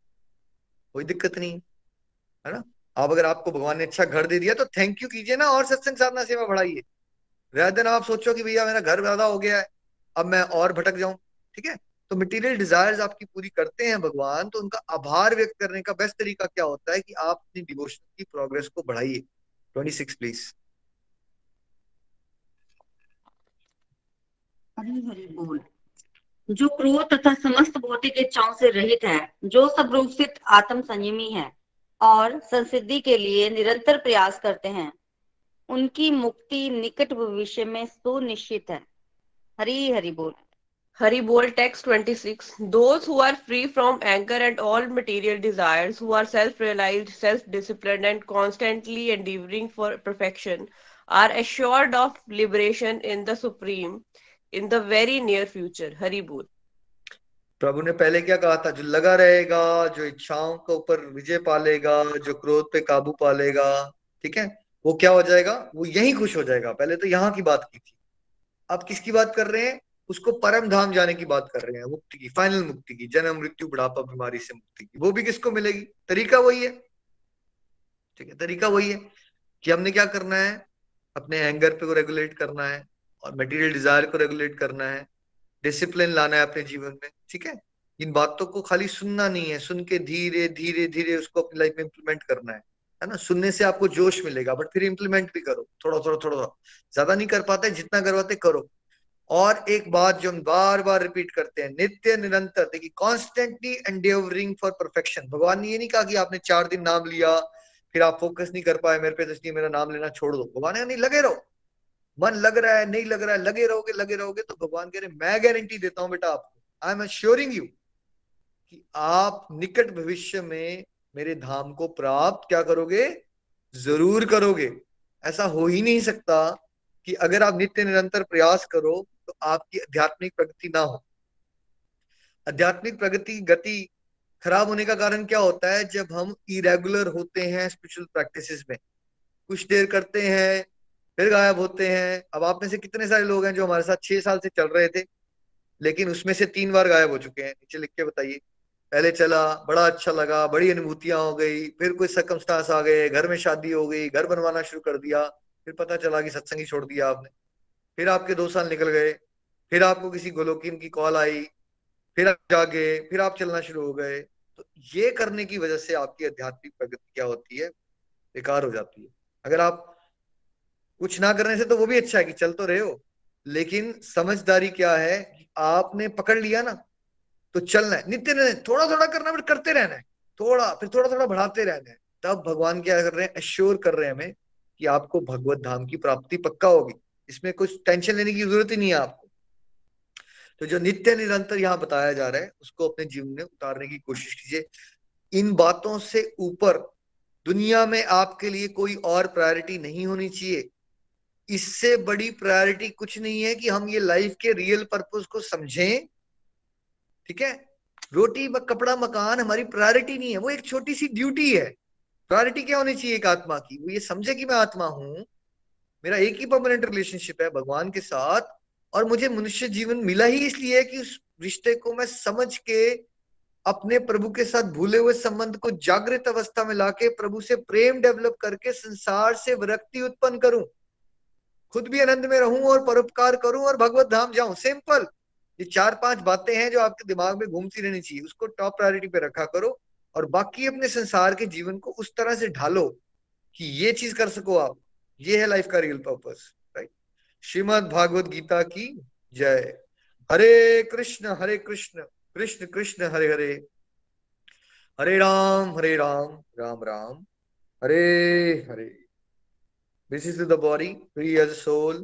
कोई दिक्कत नहीं, है ना? अब अगर आपको भगवान ने अच्छा घर दे दिया तो थैंक यू कीजिए ना, और सत्संग साधना सेवा बढ़ाइए। रहते ना आप सोचो कि भैया मेरा घर ज़्यादा हो गया है, अब मैं और भटक जाऊँ, ठीक है? तो मटेरियल डिजायर्स आपकी पूरी करते हैं भगवान तो उनका आभार व्यक्त करने का बेस्ट तरीका क्या होता है कि आप अपनी डिवोशन की प्रोग्रेस को बढ़ाइए। ट्वेंटी सिक्स प्लीज़ जो क्रोध तथा समस्त भौतिक इच्छाओं से रहित है, जो सब रूप से आत्म संयमी है, और संसिद्धि के लिए निरंतर प्रयास करते हैं उनकी मुक्ति निकट भविष्य में सुनिश्चित है। हरी हरि बोल। हरि बोल text 26 those who are free from anger and all material desires who are self realized self discipline and constantly endeavoring for perfection are assured of liberation in the supreme in the very near future Hari बोल। तो प्रभु ने पहले क्या कहा था? जो लगा रहेगा जो इच्छाओं के ऊपर विजय पालेगा जो क्रोध पे काबू पालेगा ठीक है? वो क्या हो जाएगा? वो यही खुश हो जाएगा। पहले तो यहाँ की बात की थी। अब किसकी बात कर रहे हैं? उसको परम धाम जाने की बात कर रहे हैं। मुक्ति की फाइनल मुक्ति की, जन्म, मृत्यु, बुढ़ापा, बीमारी से मुक्ति की। वो भी किसको मिलेगी? तरीका वही है। ठीक है, तरीका वही है कि हमने क्या करना है? अपने एंगर पे को रेगुलेट करना है और मटेरियल डिज़ायर को रेगुलेट करना है। डिसिप्लिन लाना है अपने जीवन में। ठीक है? इन बातों को खाली सुनना नहीं है। सुन के धीरे धीरे धीरे उसको अपनी लाइफ में इंप्लीमेंट करना है। है ना, सुनने से आपको जोश मिलेगा बट फिर इंप्लीमेंट भी करो, थोड़ा थोड़ा थोड़ा ज़्यादा नहीं कर पाते, जितना करवाते करो। और एक बात जो हम बार बार रिपीट करते हैं, नित्य, निरंतर, देखिए कॉन्स्टेंटली एंडेवरिंग फॉर परफेक्शन भगवान ने ये नहीं कहा कि आपने चार दिन नाम लिया, फिर आप फोकस नहीं कर पाए, मेरे पे तो इसलिए मेरा नाम लेना छोड़ दो। भगवान ने नहीं, लगे रहो। मन लग रहा है, नहीं लग रहा है, लगे रहोगे लगे रहोगे तो भगवान कह रहे मैं गारंटी देता हूँ बेटा आपको। आई एम अश्योरिंग यू कि आप निकट भविष्य में मेरे धाम को प्राप्त क्या करोगे? ज़रूर करोगे। ऐसा हो ही नहीं सकता कि अगर आप नित्य निरंतर प्रयास करो तो आपकी आध्यात्मिक प्रगति ना हो। आध्यात्मिक प्रगति, गति खराब होने का कारण क्या होता है? जब हम इरेगुलर होते हैं स्पिरिचुअल प्रैक्टिसेस में। कुछ देर करते हैं, फिर गायब होते हैं। अब आप में से कितने सारे लोग हैं जो हमारे साथ छह साल से चल रहे थे, लेकिन उसमें से तीन बार गायब हो चुके हैं। नीचे लिख के बताइए। पहले चला, बड़ा अच्छा लगा, बड़ी अनुभूतियाँ हो गई, फिर कोई सकमस्टांस आ गए, घर में शादी हो गई, घर बनवाना शुरू कर दिया, फिर पता चला कि सत्संग ही छोड़ दिया आपने। फिर आपके दो साल निकल गए, फिर आपको किसी गोलोकीन की कॉल आई, फिर आप जागे, फिर आप चलना शुरू हो गए। तो ये करने की वजह से आपकी आध्यात्मिक प्रगति क्या होती है? बेकार हो जाती है। अगर आप कुछ ना करने से तो वो भी अच्छा है कि चल तो रहे हो, लेकिन समझदारी क्या है आपने पकड़ लिया ना तो चलना है। नित्य नित्य थोड़ा थोड़ा करना फिर करते रहना है। थोड़ा, फिर थोड़ा थोड़ा बढ़ाते रहना है। तब भगवान क्या कर रहे हैं अश्योर कर रहे हैं हमें कि आपको भगवत धाम की प्राप्ति पक्का होगी। इसमें कुछ टेंशन लेने की ज़रूरत ही नहीं है आपको। तो जो नित्य निरंतर यहाँ बताया जा रहा है, उसको अपने जीवन में उतारने की कोशिश कीजिए। इन बातों से ऊपर दुनिया में आपके लिए कोई और प्रायोरिटी नहीं होनी चाहिए। इससे बड़ी प्रायोरिटी कुछ नहीं है कि हम ये लाइफ के रियल पर्पस को समझें। ठीक है? रोटी कपड़ा मकान हमारी प्रायोरिटी नहीं है। वो एक छोटी सी ड्यूटी है। प्रायोरिटी क्या होनी चाहिए एक आत्मा की? वो ये समझे कि मैं आत्मा हूँ, मेरा एक ही परमानेंट रिलेशनशिप है भगवान के साथ, और मुझे मनुष्य जीवन मिला ही इसलिए कि उस रिश्ते को मैं समझ के अपने प्रभु के साथ भूले हुए संबंध को जागृत अवस्था में लाके प्रभु से प्रेम डेवलप करके संसार से विरक्ति उत्पन्न करूँ। खुद भी आनंद में रहूँ और परोपकार करूँ और भगवत धाम जाऊँ। सिंपल ये चार पाँच बातें हैं जो आपके दिमाग में घूमती रहनी चाहिए। उसको टॉप प्रायोरिटी पे रखा करो और बाकी अपने संसार के जीवन को उस तरह से ढालो कि ये चीज़ कर सको आप। ये है लाइफ का real purpose right Shrimad Bhagavad Gita की जय। हरे कृष्ण हरे कृष्ण कृष्ण कृष्ण हरे हरे। हरे राम हरे राम राम राम। हरे हरे। Is the body, free as a soul.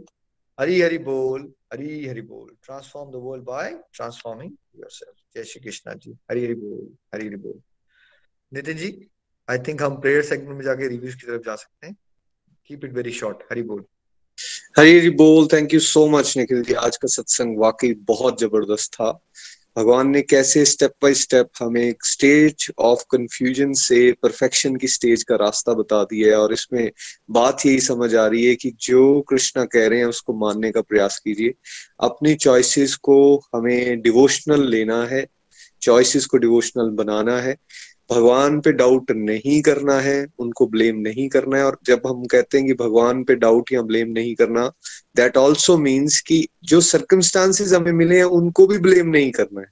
Hari Hari बोल, हरि हरि बोल। Transform the world by transforming yourself जय श्री कृष्णा जी। हरि हरि बोल, हरि हरि बोल। नितिन जी आई थिंक हम प्रेयर सेगमेंट में जाके रिव्यूज़ की तरफ़ जा सकते हैं। Keep it very short Hari बोल। हरी हरी बोल। Thank you so much Nikhil ji. आज का सत्संग वाकई बहुत ज़बरदस्त था। भगवान ने कैसे स्टेप बाय स्टेप हमें एक स्टेज ऑफ़ कंफ्यूजन से परफेक्शन की स्टेज का रास्ता बता दिया है और इसमें बात यही समझ आ रही है कि जो कृष्णा कह रहे हैं उसको मानने का प्रयास कीजिए। अपनी चॉइसेस को हमें डिवोशनल लेना है चॉइसेस को डिवोशनल बनाना है। भगवान पे डाउट नहीं करना है, उनको ब्लेम नहीं करना है, और जब हम कहते हैं कि भगवान पे डाउट या ब्लेम नहीं करना दैट ऑल्सो मीन्स कि जो सर्कमस्टांसिस हमें मिले हैं, उनको भी ब्लेम नहीं करना है।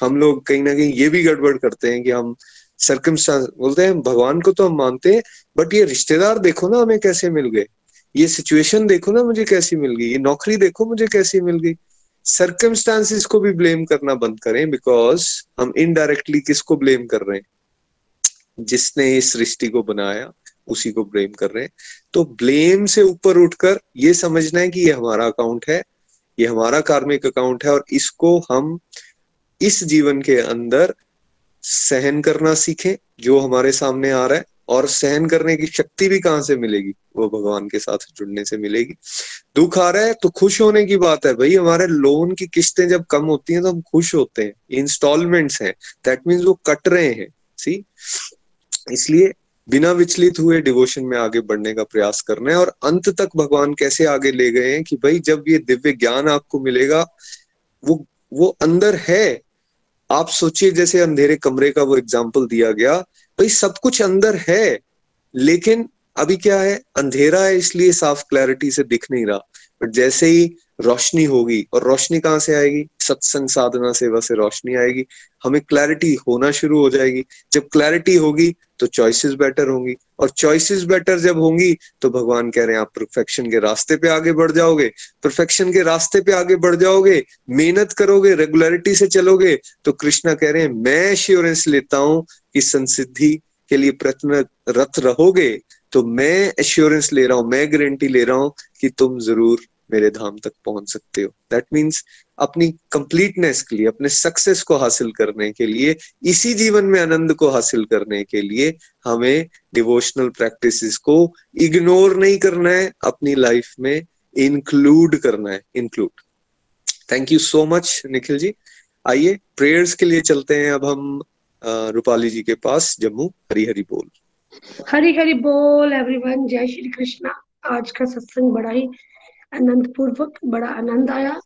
हम लोग कहीं ना कहीं ये भी गड़बड़ करते हैं कि हम सर्कमस्टांस बोलते हैं, भगवान को तो हम मानते हैं बट ये रिश्तेदार देखो ना हमें कैसे मिल गए। ये सिचुएशन देखो ना मुझे कैसी मिल गई, ये नौकरी देखो मुझे कैसी मिल गई। सर्कमस्टांसिस को भी ब्लेम करना बंद करें बिकॉज़ हम इनडायरेक्टली किसको ब्लेम कर रहे हैं? जिसने इस सृष्टि को बनाया, उसी को ब्लेम कर रहे हैं। तो ब्लेम से ऊपर उठकर ये समझना है कि ये हमारा अकाउंट है, ये हमारा कार्मिक अकाउंट है, और इसको हम इस जीवन के अंदर सहन करना सीखें, जो हमारे सामने आ रहा है। और सहन करने की शक्ति भी कहाँ से मिलेगी? वो भगवान के साथ जुड़ने से मिलेगी। दुख आ रहा है तो खुश होने की बात है। भाई, हमारे लोन की किस्तें जब कम होती हैं तो हम खुश होते हैं। इंस्टॉलमेंट्स हैं। दैट मीन्स वो कट रहे हैं। सी इसलिए बिना विचलित हुए डिवोशन में आगे बढ़ने का प्रयास करना है और अंत तक भगवान कैसे आगे ले गए हैं कि भाई, जब ये दिव्य ज्ञान आपको मिलेगा, वो वो अंदर है। आप सोचिए, जैसे अंधेरे कमरे का वो एग्ज़ाम्पल दिया गया भाई सब कुछ अंदर है, लेकिन अभी क्या है, अंधेरा है, इसलिए साफ़ क्लैरिटी से दिख नहीं रहा। बट जैसे ही रोशनी होगी, और रोशनी कहाँ से आएगी? सत्संग साधना सेवा से रोशनी आएगी। हमें क्लैरिटी होना शुरू हो जाएगी। जब क्लैरिटी होगी तो चॉइसेस बेटर होंगी। और चॉइसेस बेटर जब होंगी तो भगवान कह रहे हैं, आप परफेक्शन के रास्ते पे आगे बढ़ जाओगे। परफेक्शन के रास्ते पे आगे बढ़ जाओगे, मेहनत करोगे रेगुलरिटी से चलोगे तो कृष्णा कह रहे हैं, मैं एश्योरेंस लेता हूँ कि संसिद्धि के लिए प्रयत्नरत रहोगे। तो मैं एश्योरेंस ले रहा हूँ, मैं गारंटी ले रहा हूँ कि तुम ज़रूर मेरे धाम तक पहुँच सकते हो। दैट मीन्स अपनी कंप्लीटनेस के लिए, अपने सक्सेस को हासिल करने के लिए, इसी जीवन में आनंद को हासिल करने के लिए हमें डिवोशनल प्रैक्टिसेस को इग्नोर नहीं करना है, अपनी लाइफ में इंक्लूड करना है include thank you so much Nikhil ji. आइए प्रेयर्स के लिए चलते हैं। अब हम रूपाली जी के पास, जम्मू हरी हरी बोल। हरी हरी बोल एवरीवन जय श्री कृष्णा। आज का सत्संग बड़ा ही आनंद पूर्वक बड़ा आनंद आया।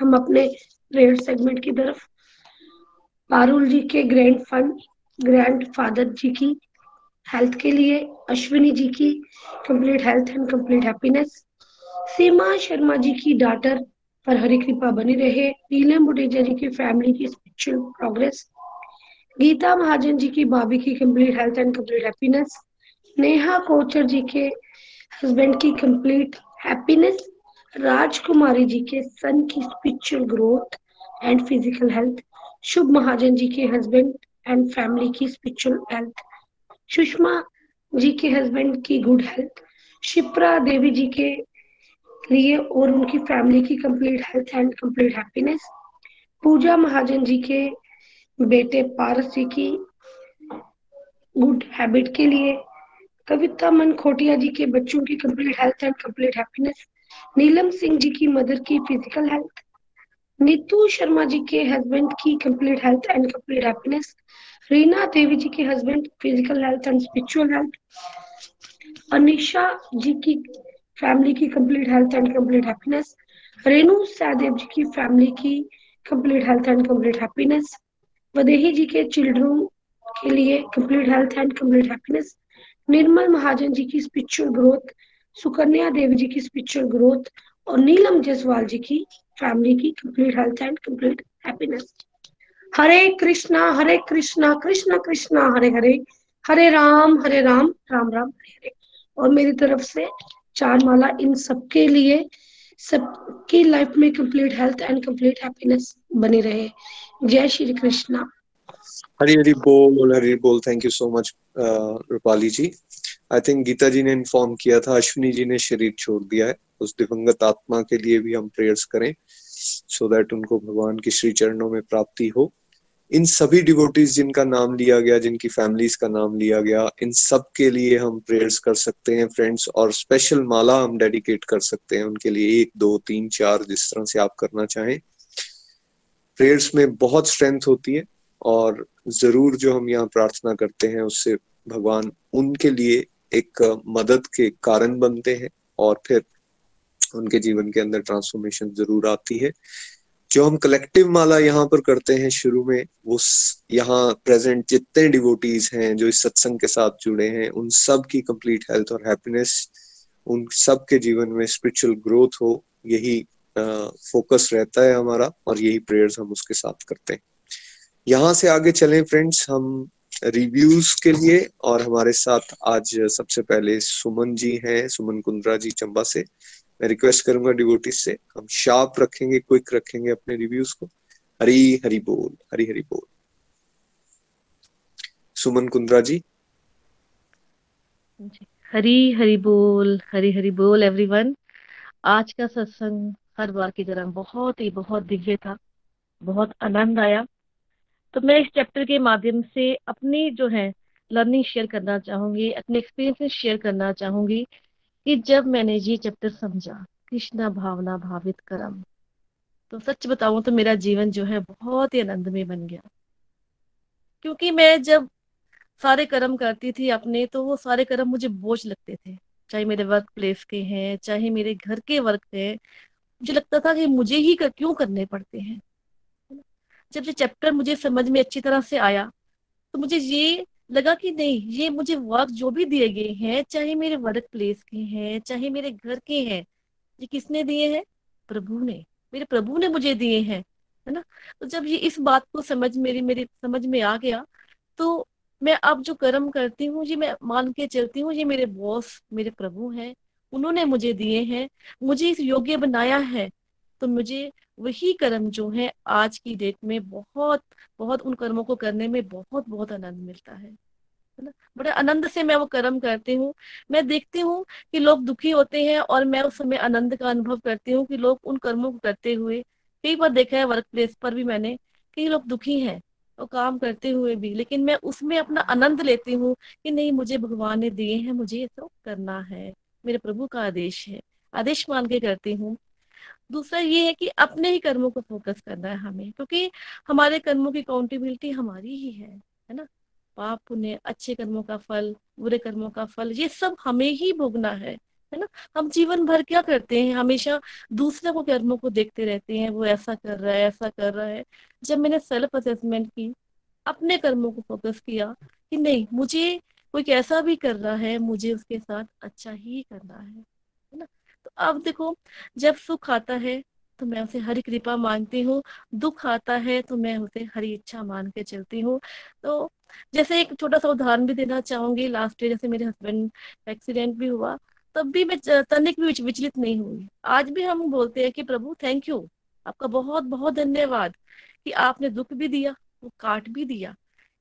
हम अपने प्रेयर सेगमेंट की तरफ़। पारुल जी के grand fun grandfather ji की हेल्थ के लिए, अश्विनी जी की complete health and complete happiness Seema Sharma ji की डाटर पर हरी कृपा बनी रहे। नीलम बुटेजा जी की फैमिली की स्पिरिचुअल प्रोग्रेस गीता महाजन जी की भाभी की complete health and complete happiness Neha Kochhar ji के हस्बैंड की कंप्लीट हैप्पीनेस राजकुमारी जी के सन की spiritual growth and physical health Shubh Mahajan ji के हस्बैंड एंड फैमिली की स्पिरिचुअल हेल्थ सुषमा जी के हस्बैंड की गुड हेल्थ शिप्रा देवी जी के लिए और उनकी फैमिली की complete health and complete happiness Pooja Mahajan ji के बेटे पारस की गुड हैबिट के लिए कविता मन खोटिया जी के बच्चों की complete health and complete happiness Neelam Singh ji की मदर की फ़िज़िकल हेल्थ नीतू शर्मा जी के हस्बैंड की complete health and complete happiness Reena Devi ji के husband physical health and spiritual health Anisha ji की फैमिली की complete health and complete happiness Renu Sahdev ji की फैमिली की complete health and complete happiness Vaidehi ji के चिल्ड्रन के लिए complete health and complete happiness Nirmal Mahajan ji की स्पिरिचुअल ग्रोथ सुकन्या देवी जी की स्पिरिचुअल ग्रोथ और नीलम जसवाल जी की फैमिली की complete health and complete happiness Hare Krishna Hare Krishna, Krishna, Krishna, Hare Hare Hare Ram Hare Ram Ram Ram, Hare Hare. और मेरी तरफ़ से चार माला इन सबके लिए, सबकी लाइफ में complete health and complete happiness बनी रहे. जय श्री कृष्णा। हरी हरी बोल हरी बोल। Thank you so much Rupali ji I think Gita ji ने इन्फॉर्म किया था अश्विनी जी ने शरीर छोड़ दिया है। उस दिवंगत आत्मा के लिए भी हम प्रेयर्स करें सो so दैट उनको भगवान की श्री चरणों में प्राप्ति हो। इन सभी डिवोटीज जिनका नाम लिया गया, जिनकी फैमिलीज़ का नाम लिया गया, इन सब के लिए हम प्रेयर्स कर सकते हैं फ्रेंड्स और स्पेशल माला हम डेडिकेट कर सकते हैं। उनके लिए एक, दो, तीन, चार जिस तरह से आप करना चाहें। प्रेयर्स में बहुत स्ट्रेंथ होती है और ज़रूर जो हम यहाँ प्रार्थना करते हैं उससे भगवान उनके लिए एक मदद के कारण बनते हैं और फिर उनके जीवन के अंदर ट्रांसफॉर्मेशन ज़रूर आती है। जो हम कलेक्टिव माला यहाँ पर करते हैं शुरू में, वो यहाँ प्रेजेंट जितने डिवोटीज हैं जो इस सत्संग के साथ जुड़े हैं, उन सब की कंप्लीट हेल्थ और हैप्पीनेस उन सब के जीवन में स्पिरिचुअल ग्रोथ हो, यही फोकस रहता है हमारा और यही प्रेयर्स हम उसके साथ करते हैं। यहाँ से आगे चले फ्रेंड्स हम रिव्यूज़ के लिए और हमारे साथ आज सबसे पहले सुमन जी हैं, सुमन कुंद्रा जी चंबा से। मैं रिक्वेस्ट करूँगा डिवोटिस से, हम शार्प रखेंगे क्विक रखेंगे अपने रिव्यूज़ को। हरी हरी बोल, हरी हरी बोल। सुमन कुंद्रा जी। हरी हरी बोल, हरी हरी बोल एवरीवन आज का सत्संग हर बार की तरह बहुत ही, बहुत दिव्य था, बहुत आनंद आया। तो मैं इस चैप्टर के माध्यम से अपनी जो है लर्निंग शेयर करना चाहूँगी, अपने एक्सपीरियंस शेयर करना चाहूँगी कि जब मैंने ये चैप्टर समझा, कृष्णा भावना भावित कर्म। तो सच बताऊँ तो मेरा जीवन जो है बहुत ही आनंद में बन गया। क्योंकि मैं जब सारे कर्म करती थी अपने तो वो सारे कर्म मुझे बोझ लगते थे। चाहे मेरे वर्क प्लेस के हैं, चाहे मेरे घर के वर्क हैं मुझे लगता था कि मुझे ही कर, क्यों करने पड़ते हैं? जब ये चैप्टर मुझे समझ में अच्छी तरह से आया तो मुझे ये लगा कि नहीं ये मुझे वर्क जो भी दिए गए हैं चाहे मेरे वर्क प्लेस के हैं चाहे मेरे घर के हैं ये किसने दिए हैं? प्रभु ने। मेरे प्रभु ने मुझे दिए हैं है ना? तो जब ये इस बात को समझ मेरी मेरी समझ में आ गया तो मैं अब जो कर्म करती हूँ ये मैं मान के चलती हूँ ये मेरे बॉस मेरे प्रभु हैं। उन्होंने मुझे दिए हैं, मुझे इस योग्य बनाया है। तो मुझे वही कर्म जो है, आज की डेट में बहुत बहुत उन कर्मों को करने में बहुत बहुत आनंद मिलता है। ना? बड़े आनंद से मैं वो कर्म करती हूँ। मैं देखती हूँ कि लोग दुखी होते हैं और मैं उस समय आनंद का अनुभव करती हूँ कि लोग उन कर्मों को करते हुए, कई बार देखा है वर्क प्लेस पर भी मैंने कई लोग दुखी हैं और काम करते हुए भी, लेकिन मैं उसमें अपना आनंद लेती हूँ कि नहीं, मुझे भगवान ने दिए हैं, मुझे ये तो करना है। मेरे प्रभु का आदेश है, आदेश मान के करती हूँ। दूसरा ये है कि अपने ही कर्मों को फोकस करना है हमें, क्योंकि हमारे कर्मों की अकाउंटेबिलिटी हमारी ही है है ना? पाप, पुण्य, अच्छे कर्मों का फल, बुरे कर्मों का फल, ये सब हमें ही भोगना है है ना? हम जीवन भर क्या करते हैं? हमेशा दूसरे को कर्मों को देखते रहते हैं, वो ऐसा कर रहा है, ऐसा कर रहा है। जब मैंने सेल्फ असेसमेंट की, अपने कर्मों को फोकस किया कि नहीं, मुझे कोई कैसा भी कर रहा है, मुझे उसके साथ अच्छा ही करना है है ना? तो अब देखो, जब सुख आता है तो मैं उसे हरी कृपा मानती हूँ, दुख आता है तो मैं उसे हरी इच्छा मान के चलती हूँ। तो जैसे एक छोटा सा उदाहरण भी देना चाहूँगी लास्ट ईयर जैसे मेरे हस्बैंड एक्सीडेंट भी हुआ, तब भी मैं तनिक भी विचलित नहीं हुई। आज भी हम बोलते हैं कि, प्रभु थैंक यू आपका बहुत बहुत धन्यवाद कि आपने दुख भी दिया, वो काट भी दिया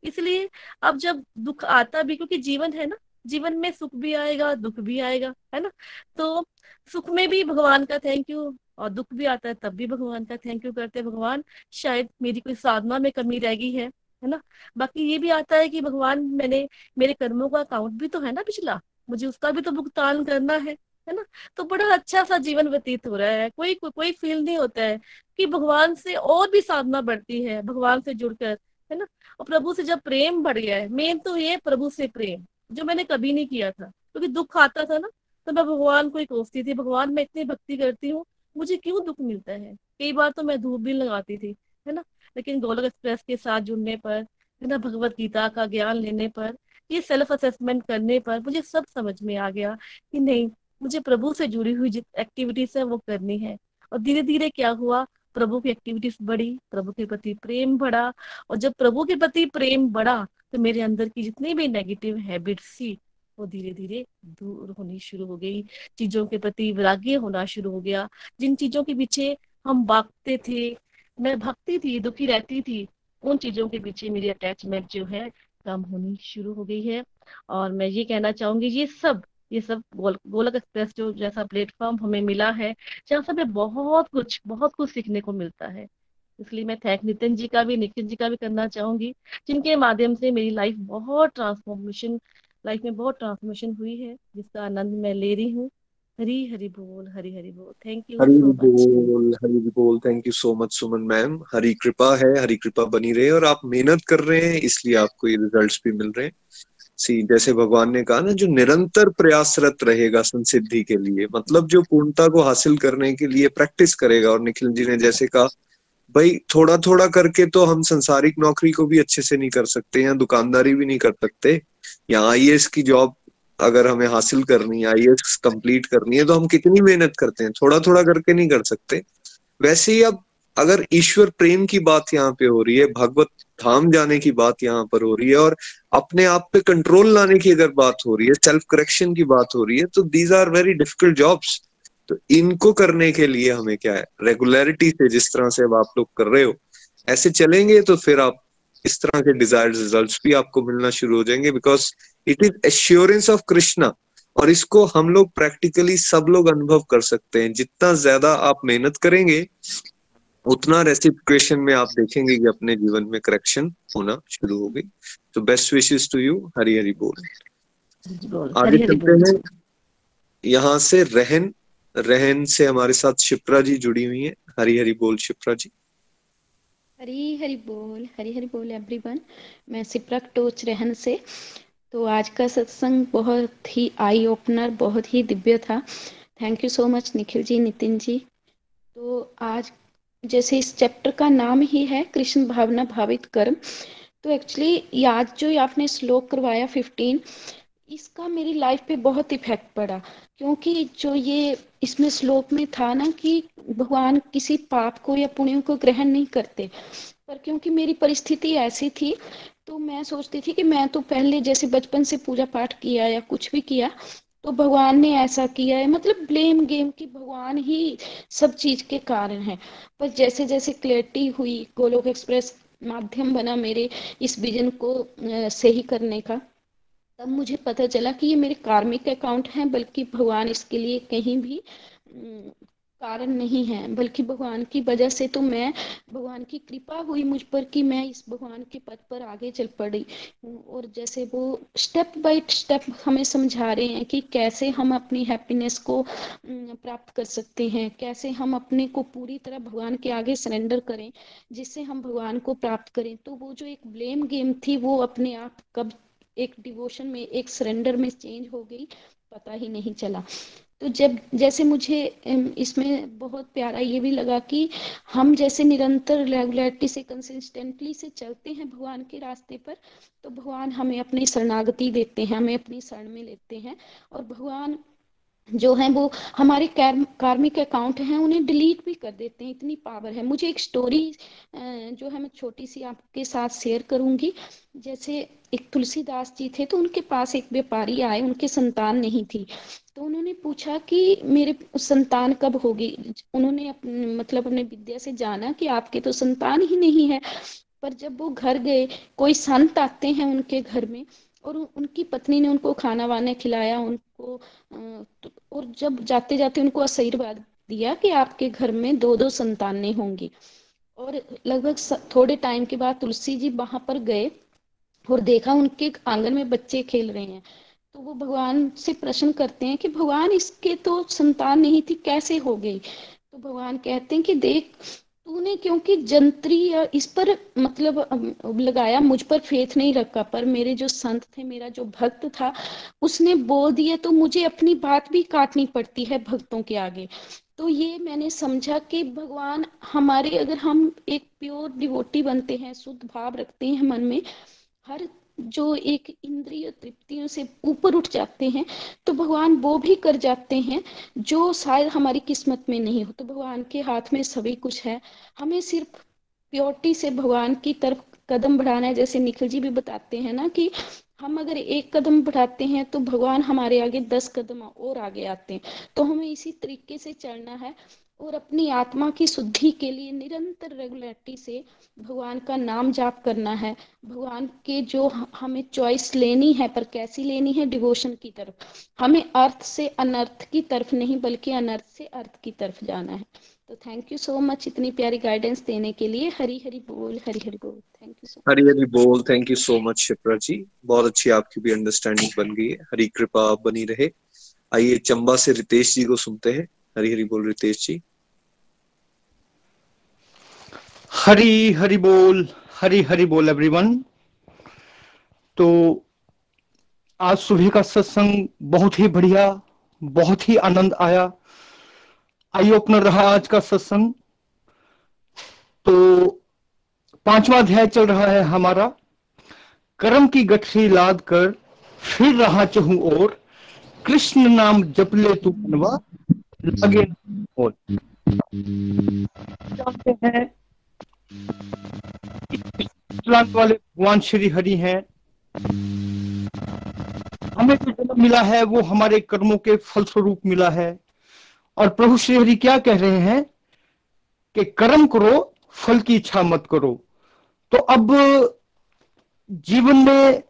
इसलिए अब जब दुख आता भी क्योंकि जीवन है ना जीवन में सुख भी आएगा दुख भी आएगा है ना? तो सुख में भी भगवान का थैंक यू और दुख भी आता है तब भी भगवान का थैंक यू करते हैं भगवान। शायद मेरी कोई साधना में कमी रह गई है है ना? बाकी ये भी आता है कि भगवान मैंने मेरे कर्मों का अकाउंट भी तो है ना पिछला? मुझे उसका भी तो भुगतान करना है है ना? तो बड़ा अच्छा सा जीवन व्यतीत हो रहा है। कोई को, कोई फील नहीं होता है कि भगवान से और भी साधना बढ़ती है भगवान से जुड़कर। है ना? और प्रभु से जब प्रेम बढ़ गया है मेन तो ये प्रभु से प्रेम, जो मैंने कभी नहीं किया था। क्योंकि तो दुख आता था ना तो मैं भगवान को ही कोसती थी, भगवान मैं इतनी भक्ति करती हूँ, मुझे क्यों दुख मिलता है? कई बार तो मैं धूप भी लगाती थी, है ना? लेकिन गोलक एक्सप्रेस के साथ जुड़ने पर, है ना? भगवत गीता का ज्ञान लेने पर, ये सेल्फ असेसमेंट करने पर मुझे सब समझ में आ गया कि नहीं, मुझे प्रभु से जुड़ी हुई एक्टिविटीज़ है, वो करनी है। और धीरे धीरे क्या हुआ प्रभु की एक्टिविटीज़ बढ़ी, प्रभु के प्रति प्रेम बढ़ा और जब प्रभु के प्रति प्रेम बढ़ा तो मेरे अंदर की जितनी भी नेगेटिव हैबिट्स थी, वो धीरे धीरे दूर होनी शुरू हो गई। चीज़ों के प्रति वैराग्य होना शुरू हो गया। जिन चीज़ों के पीछे हम भागते थे, मैं भक्ति थी, दुखी रहती थी, उन चीज़ों के पीछे मेरी अटैचमेंट जो है, कम होनी शुरू हो गई है। और मैं ये कहना चाहूँगी, ये सब ये सब गोल, गोलक एक्सप्रेस जो जैसा प्लेटफॉर्म हमें मिला है जहाँ से हमें बहुत कुछ बहुत कुछ सीखने को मिलता है। इसलिए मैं थैंक नितिन जी का भी नितिन जी का भी करना चाहूँगी जिनके माध्यम से मेरी लाइफ बहुत ट्रांसफॉर्मेशन लाइफ में बहुत ट्रांसफॉर्मेशन हुई है जिसका आनंद मैं ले रही हूँ। हरी हरी बोल हरी हरी बोल। थैंक यू हरी बोल हरी बोल। Thank you so much Suman ma'am Hari कृपा है हरी कृपा बनी रहे और आप मेहनत कर रहे हैं इसलिए आपको ये रिजल्ट्स भी मिल रहे हैं। सी, जैसे भगवान ने कहा ना, जो निरंतर प्रयासरत रहेगा संसिद्धि के लिए मतलब जो पूर्णता को हासिल करने के लिए प्रैक्टिस करेगा, और निखिल जी ने जैसे कहा, भाई थोड़ा थोड़ा करके तो हम संसारिक नौकरी को भी अच्छे से नहीं कर सकते, या दुकानदारी भी नहीं कर सकते। या आई की जॉब अगर हमें हासिल करनी है आई कंप्लीट करनी है तो हम कितनी मेहनत करते हैं? थोड़ा थोड़ा करके नहीं कर सकते। वैसे ही अब अगर ईश्वर प्रेम की बात यहाँ पे हो रही है, भगवत धाम जाने की बात यहाँ पर हो रही है और अपने आप पे कंट्रोल लाने की अगर बात हो रही है सेल्फ करेक्शन की बात हो रही है तो these are very difficult jobs तो इनको करने के लिए हमें क्या है रेगुलरिटी से जिस तरह से अब आप लोग कर रहे हो, ऐसे चलेंगे तो फिर आप इस तरह के डिजायर्ड रिजल्ट्स भी आपको मिलना शुरू हो जाएँगे because it is assurance of Krishna और इसको हम लोग प्रैक्टिकली सब लोग अनुभव कर सकते हैं। जितना ज़्यादा आप मेहनत करेंगे उतना रेसिप्रिकेशन में आप देखेंगे कि अपने जीवन में करेक्शन होना शुरू हो गई। तो best wishes to you Hari Hari बोल। आगे चलते हैं। यहाँ से रहन रहन से हमारे साथ शिप्रा जी जुड़ी हुई है। हरी हरी बोल शिप्रा जी। हरी हरी बोल। हरी हरी बोल एवरीवन मैं शिप्रा टोच रहन से। तो आज का सत्संग बहुत ही आई ओपनर बहुत ही दिव्य था। Thank you so much Nikhil ji Nitin ji. तो आज जैसे इस चैप्टर का नाम ही है, कृष्ण भावना भावित कर्म। तो एक्चुअली आज जो आपने श्लोक करवाया फिफ्टीन इसका मेरी लाइफ पे बहुत इफ़ेक्ट पड़ा। क्योंकि जो ये इसमें श्लोक में था ना कि भगवान किसी पाप को या पुण्य को ग्रहण नहीं करते। पर क्योंकि मेरी परिस्थिति ऐसी थी तो मैं सोचती थी कि मैं तो पहले जैसे बचपन से पूजा पाठ किया या कुछ भी किया तो भगवान ने ऐसा किया है मतलब ब्लेम गेम की भगवान ही सब चीज़ के कारण है। पर जैसे जैसे क्लैरिटी हुई, गोलोक एक्सप्रेस माध्यम बना मेरे इस विजन को सही करने का, तब मुझे पता चला कि ये मेरे कार्मिक अकाउंट हैं, बल्कि भगवान इसके लिए कहीं भी कारण नहीं है, बल्कि भगवान की वजह से तो मैं, भगवान की कृपा हुई मुझ पर कि मैं इस भगवान के पद पर आगे चल पड़ी। और जैसे वो स्टेप बाय स्टेप हमें समझा रहे हैं कि कैसे हम अपनी हैप्पीनेस को प्राप्त कर सकते हैं, कैसे हम अपने को पूरी तरह भगवान के आगे सरेंडर करें, जिससे हम भगवान को प्राप्त करें। तो वो जो एक ब्लेम गेम थी, वो अपने आप कब एक डिवोशन में, एक सरेंडर में चेंज हो गई, पता ही नहीं चला। तो जब, जैसे मुझे इसमें बहुत प्यारा ये भी लगा कि हम जैसे निरंतर रेगुलरिटी से कंसिस्टेंटली से चलते हैं भगवान के रास्ते पर तो भगवान हमें अपनी शरणागति देते हैं, हमें अपनी शरण में लेते हैं और भगवान जो है वो हमारे कार्मिक अकाउंट हैं, उन्हें डिलीट भी कर देते हैं, इतनी पावर है। मुझे एक स्टोरी जो है मैं छोटी सी आपके साथ शेयर करूँगी। जैसे एक तुलसीदास जी थे तो उनके पास एक व्यापारी आए, उनके संतान नहीं थी। तो उन्होंने पूछा कि मेरे संतान कब होगी? उन्होंने अपने मतलब अपने विद्या से जाना कि आपके तो संतान ही नहीं है। पर जब वो घर गए, कोई संत आते हैं उनके घर में और उनकी पत्नी ने उनको खाना वाना खिलाया उनको तो, और जब जाते जाते उनको आशीर्वाद दिया कि आपके घर में दो दो संतानें होंगी। और लगभग थोड़े टाइम के बाद तुलसी जी वहाँ पर गए और देखा उनके आँगन में बच्चे खेल रहे हैं। तो वो भगवान से प्रश्न करते हैं कि भगवान इसके तो संतान नहीं थी कैसे हो गई? तो भगवान कहते हैं कि देख तूने क्योंकि जंत्री इस पर मतलब लगाया, मुझ पर फेथ नहीं रखा, पर मेरे जो संत थे, मेरा जो भक्त था, उसने बोल दिया तो मुझे अपनी बात भी काटनी पड़ती है भक्तों के आगे। तो ये मैंने समझा कि भगवान हमारे, अगर हम एक प्योर डिवोटी बनते हैं, शुद्ध भाव रखते हैं मन में, हर जो एक इंद्रिय तृप्तियों से ऊपर उठ जाते हैं तो भगवान वो भी कर जाते हैं जो शायद हमारी किस्मत में नहीं हो। तो भगवान के हाथ में सभी कुछ है। हमें सिर्फ़ प्योरिटी से भगवान की तरफ़ कदम बढ़ाना है। जैसे निखिल जी भी बताते हैं ना कि हम अगर एक कदम बढ़ाते हैं तो भगवान हमारे आगे दस कदम और आगे आते हैं। तो हमें इसी तरीके से चलना है। और अपनी आत्मा की शुद्धि के लिए निरंतर रेगुलरिटी से भगवान का नाम जाप करना है। भगवान के जो हमें चॉइस लेनी है, पर कैसी लेनी है? डिवोशन की तरफ़। हमें अर्थ से अनर्थ की तरफ़ नहीं, बल्कि अनर्थ से अर्थ की तरफ़ जाना है। तो थैंक यू सो मच इतनी प्यारी गाइडेंस देने के लिए। हरी हरी बोल, हरी हरी बोल। थैंक यू सो हरी हरी बोल। Thank you so much Shipra ji. बहुत अच्छी आपकी भी अंडरस्टैंडिंग बन गई है। हरी कृपा बनी रहे। आइए चंबा से रितेश जी को सुनते हैं। हरी हरी बोल रितेश जी। हरी हरी बोल हरी हरी बोल एवरीवन तो आज सुबह का सत्संग बहुत ही बढ़िया बहुत ही आनंद आया। आई ओपनर रहा आज का सत्संग। तो पांचवा अध्याय चल रहा है हमारा। कर्म की गठरी लाद कर फिर रहा चहू और कृष्ण नाम जप ले तू बनवा लगे और हैं वाले भगवान श्री हरि हैं। हमें जो जन्म मिला है, वो हमारे कर्मों के फलस्वरूप मिला है। और प्रभु श्री हरि क्या कह रहे हैं कि कर्म करो, फल की इच्छा मत करो। तो अब जीवन में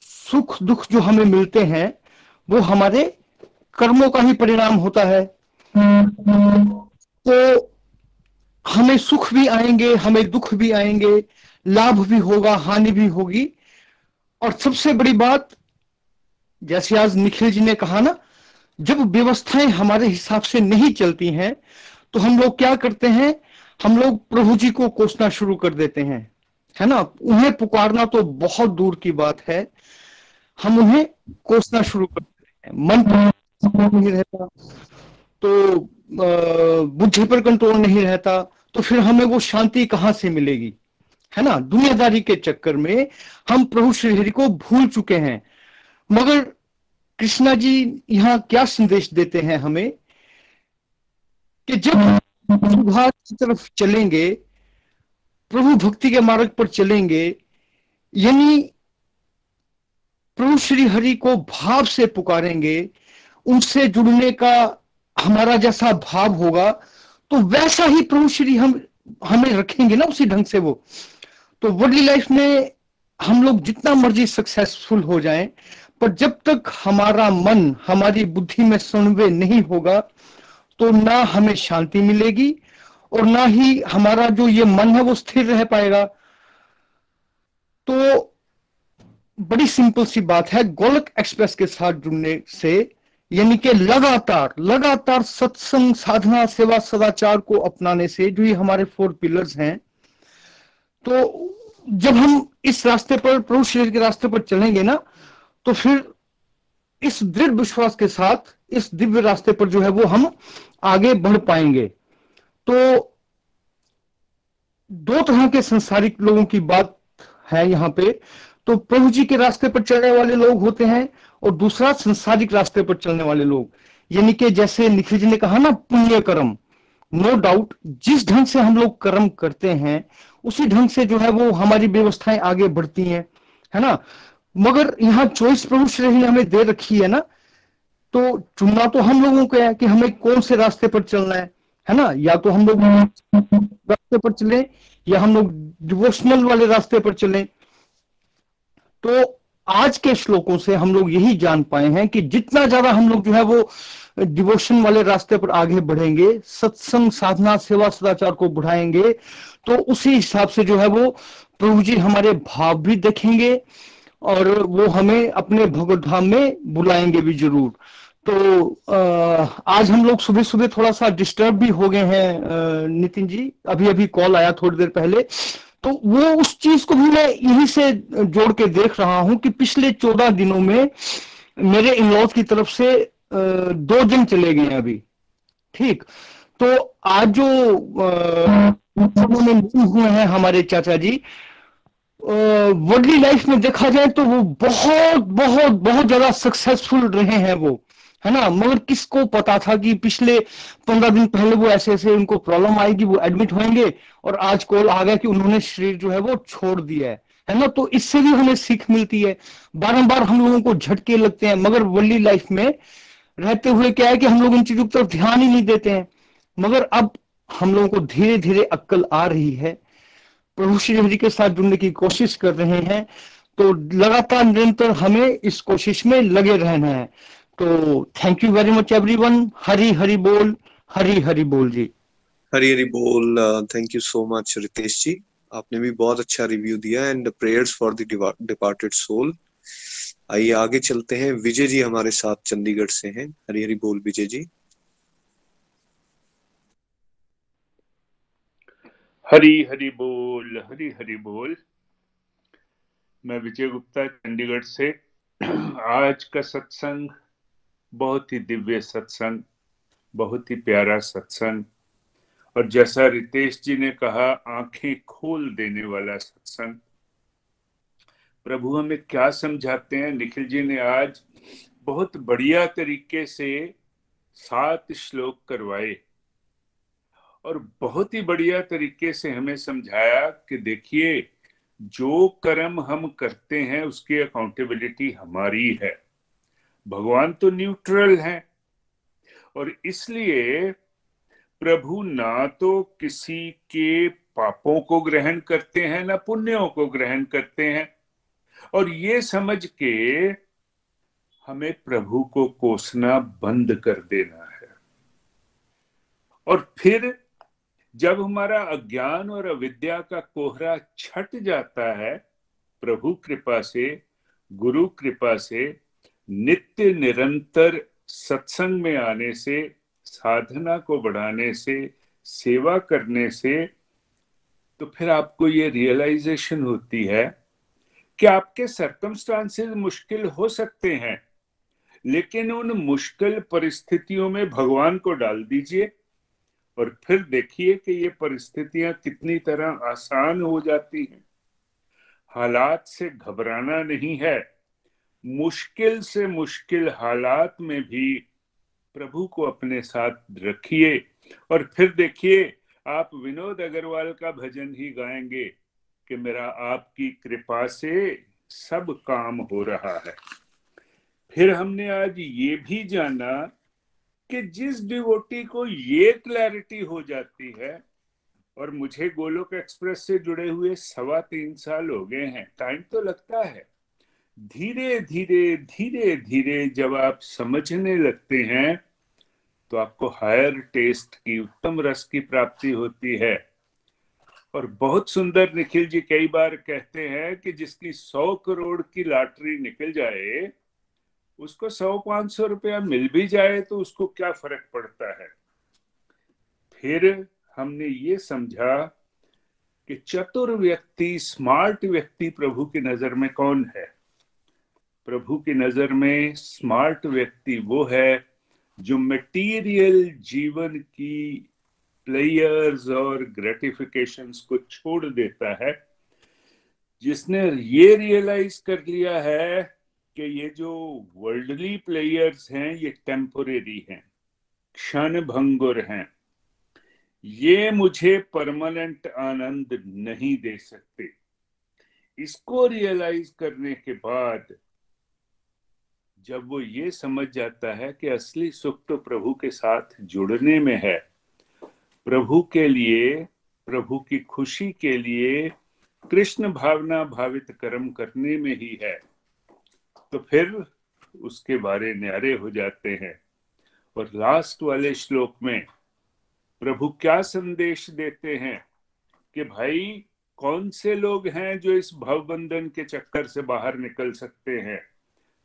सुख, दुख जो हमें मिलते हैं, वो हमारे कर्मों का ही परिणाम होता है। तो हमें सुख भी आएँगे, हमें दुख भी आएँगे, लाभ भी होगा, हानि भी होगी। और सबसे बड़ी बात, जैसे आज निखिल जी ने कहा ना, जब व्यवस्थाएँ हमारे हिसाब से नहीं चलती हैं तो हम लोग क्या करते हैं, हम लोग प्रभु जी को कोसना शुरू कर देते हैं। है ना? उन्हें पुकारना तो बहुत दूर की बात है। हम उन्हें कोसना शुरू कर देते हैं। मन नहीं रहता तो बुद्धि पर कंट्रोल नहीं रहता तो फिर हमें वो शांति कहाँ से मिलेगी? है ना? दुनियादारी के चक्कर में हम प्रभु श्रीहरि को भूल चुके हैं। मगर कृष्णा जी यहाँ क्या संदेश देते हैं हमें? कि जब सुभाष की तरफ़ चलेंगे, प्रभु भक्ति के मार्ग पर चलेंगे, यानी प्रभु श्री हरि को भाव से पुकारेंगे, उनसे जुड़ने का हमारा जैसा भाव होगा तो वैसा ही प्रभु श्री हम, हमें रखेंगे ना उसी ढंग से वो। तो वर्ल्डली लाइफ में हम लोग जितना मर्ज़ी सक्सेसफुल हो जाएँ, पर जब तक हमारा मन, हमारी बुद्धि में सुनवे नहीं होगा तो ना हमें शांति मिलेगी, और ना ही हमारा जो ये मन है वो स्थिर रह पाएगा। तो बड़ी सिंपल सी बात है गोलक एक्सप्रेस के साथ जुड़ने से यानी कि लगातार लगातार सत्संग, साधना, सेवा, सदाचार को अपनाने से जो ये हमारे फोर पिलर्स हैं तो जब हम इस रास्ते पर, प्रभु शरीर के रास्ते पर चलेंगे ना तो फिर इस दृढ़ विश्वास के साथ, इस दिव्य रास्ते पर जो है वो हम आगे बढ़ पाएँगे। तो दो तरह के संसारिक लोगों की बात है यहाँ पे। तो प्रभु जी के रास्ते पर चलने वाले लोग होते हैं और दूसरा संसारिक रास्ते पर चलने वाले लोग। यानी कि जैसे निखिल जी ने कहा ना, पुण्य कर्म। नो डाउट जिस ढंग से हम लोग कर्म करते हैं, उसी ढंग से जो है वो हमारी व्यवस्थाएँ आगे बढ़ती हैं, है ना? मगर यहाँ चॉइस प्रभु श्री ने हमें दे रखी है ना तो चुनना तो हम लोगों को है कि हमें कौन से रास्ते पर चलना है है ना? या तो हम लोग रास्ते पर चले, या हम लोग डिवोशनल वाले रास्ते पर चले। तो आज के श्लोकों से हम लोग यही जान पाए हैं कि जितना ज़्यादा हम लोग जो है वो डिवोशन वाले रास्ते पर आगे बढ़ेंगे, सत्संग, साधना, सेवा, सदाचार को बढ़ाएँगे तो उसी हिसाब से जो है वो प्रभु जी हमारे भाव भी देखेंगे और वो हमें अपने भगवत धाम में बुलाएँगे भी ज़रूर। तो आज हम लोग सुबह सुबह थोड़ा सा डिस्टर्ब भी हो गए हैं नितिन जी। अभी अभी कॉल आया थोड़ी देर पहले। तो वो उस चीज़ को भी मैं यही से जोड़ के देख रहा हूँ कि पिछले चौदह दिनों में मेरे इन लॉज की तरफ़ से दो दिन चले गए अभी। ठीक? तो आज जो हुए हैं हमारे चाचा जी वर्डली लाइफ में देखा जाए तो वो बहुत बहुत बहुत ज़्यादा सक्सेसफुल रहे हैं वो। है ना? मगर किसको पता था कि पिछले पंद्रह दिन पहले वो ऐसे ऐसे उनको प्रॉब्लम आएगी, वो एडमिट होंगे और आज कॉल आ गया कि उन्होंने शरीर जो है वो छोड़ दिया है। है ना? तो इससे भी हमें सीख मिलती है। बारंबार हम लोगों को झटके लगते हैं, मगर वर्ली लाइफ में रहते हुए क्या है कि हम लोग इन चीज़ों की तरफ़ ध्यान ही नहीं देते हैं। मगर अब हम लोगों को धीरे धीरे अक्कल आ रही है। प्रभु श्री हरि के साथ जुड़ने की कोशिश कर रहे हैं। तो लगातार निरंतर हमें इस कोशिश में लगे रहना है। तो thank you very much everyone Hari Hari बोल हरी हरी बोल जी हरी हरी बोल thank you so much Ritesh ji आपने भी बहुत अच्छा रिव्यू दिया and prayers for the departed soul आइए आगे चलते हैं। विजय जी हमारे साथ चंडीगढ़ से हैं। हरी हरी बोल विजय जी। हरी हरी बोल हरी हरी बोल मैं विजय गुप्ता चंडीगढ़ से। [clears throat] आज का सत्संग बहुत ही दिव्य सत्संग, बहुत ही प्यारा सत्संग। और जैसा रितेश जी ने कहा, आँखें खोल देने वाला सत्संग। प्रभु हमें क्या समझाते हैं? निखिल जी ने आज बहुत बढ़िया तरीके से सात श्लोक करवाए। और बहुत ही बढ़िया तरीके से हमें समझाया कि देखिए, जो कर्म हम करते हैं, उसकी अकाउंटेबिलिटी हमारी है। भगवान तो न्यूट्रल है। और इसलिए प्रभु ना तो किसी के पापों को ग्रहण करते हैं, ना पुण्यों को ग्रहण करते हैं। और ये समझ के हमें प्रभु को कोसना बंद कर देना है। और फिर जब हमारा अज्ञान और अविद्या का कोहरा छट जाता है, प्रभु कृपा से, गुरु कृपा से नित्य निरंतर सत्संग में आने से, साधना को बढ़ाने से, सेवा करने से तो फिर आपको ये रियलाइजेशन होती है कि आपके सरकमस्टांसेस मुश्किल हो सकते हैं, लेकिन उन मुश्किल परिस्थितियों में भगवान को डाल दीजिए और फिर देखिए कि ये परिस्थितियाँ कितनी तरह आसान हो जाती हैं। हालात से घबराना नहीं है। मुश्किल से मुश्किल हालात में भी प्रभु को अपने साथ रखिए। और फिर देखिए, आप विनोद अग्रवाल का भजन ही गाएँगे कि मेरा आपकी कृपा से सब काम हो रहा है। फिर हमने आज ये भी जाना कि जिस डिवोटी को ये क्लैरिटी हो जाती है, और मुझे गोलोक एक्सप्रेस से जुड़े हुए सवा तीन साल हो गए हैं, टाइम तो लगता है। धीरे धीरे धीरे धीरे जब आप समझने लगते हैं तो आपको हायर टेस्ट की, उत्तम रस की प्राप्ति होती है। और बहुत सुंदर निखिल जी कई बार कहते हैं कि जिसकी सौ करोड़ की लॉटरी निकल जाए, उसको सौ पाँच सौ रुपया मिल भी जाए तो उसको क्या फ़र्क पड़ता है? फिर हमने ये समझा कि चतुर व्यक्ति स्मार्ट व्यक्ति प्रभु की नज़र में कौन है? प्रभु की नज़र में स्मार्ट व्यक्ति वो है जो मटेरियल जीवन की प्लेयर्स और ग्रेटिफिकेशंस को छोड़ देता है। जिसने ये रियलाइज़ कर लिया है कि ये जो वर्ल्डली प्लेयर्स हैं, ये टेम्पोरेरी हैं क्षण भंगुर हैं। ये मुझे परमानेंट आनंद नहीं दे सकते। इसको रियलाइज़ करने के बाद जब वो ये समझ जाता है कि असली सुख तो प्रभु के साथ जुड़ने में है, प्रभु के लिए, प्रभु की खुशी के लिए कृष्ण भावना भावित कर्म करने में ही है। तो फिर उसके बारे न्यारे हो जाते हैं और लास्ट वाले श्लोक में प्रभु क्या संदेश देते हैं कि भाई, कौन से लोग हैं जो इस भवबंधन के चक्कर से बाहर निकल सकते हैं?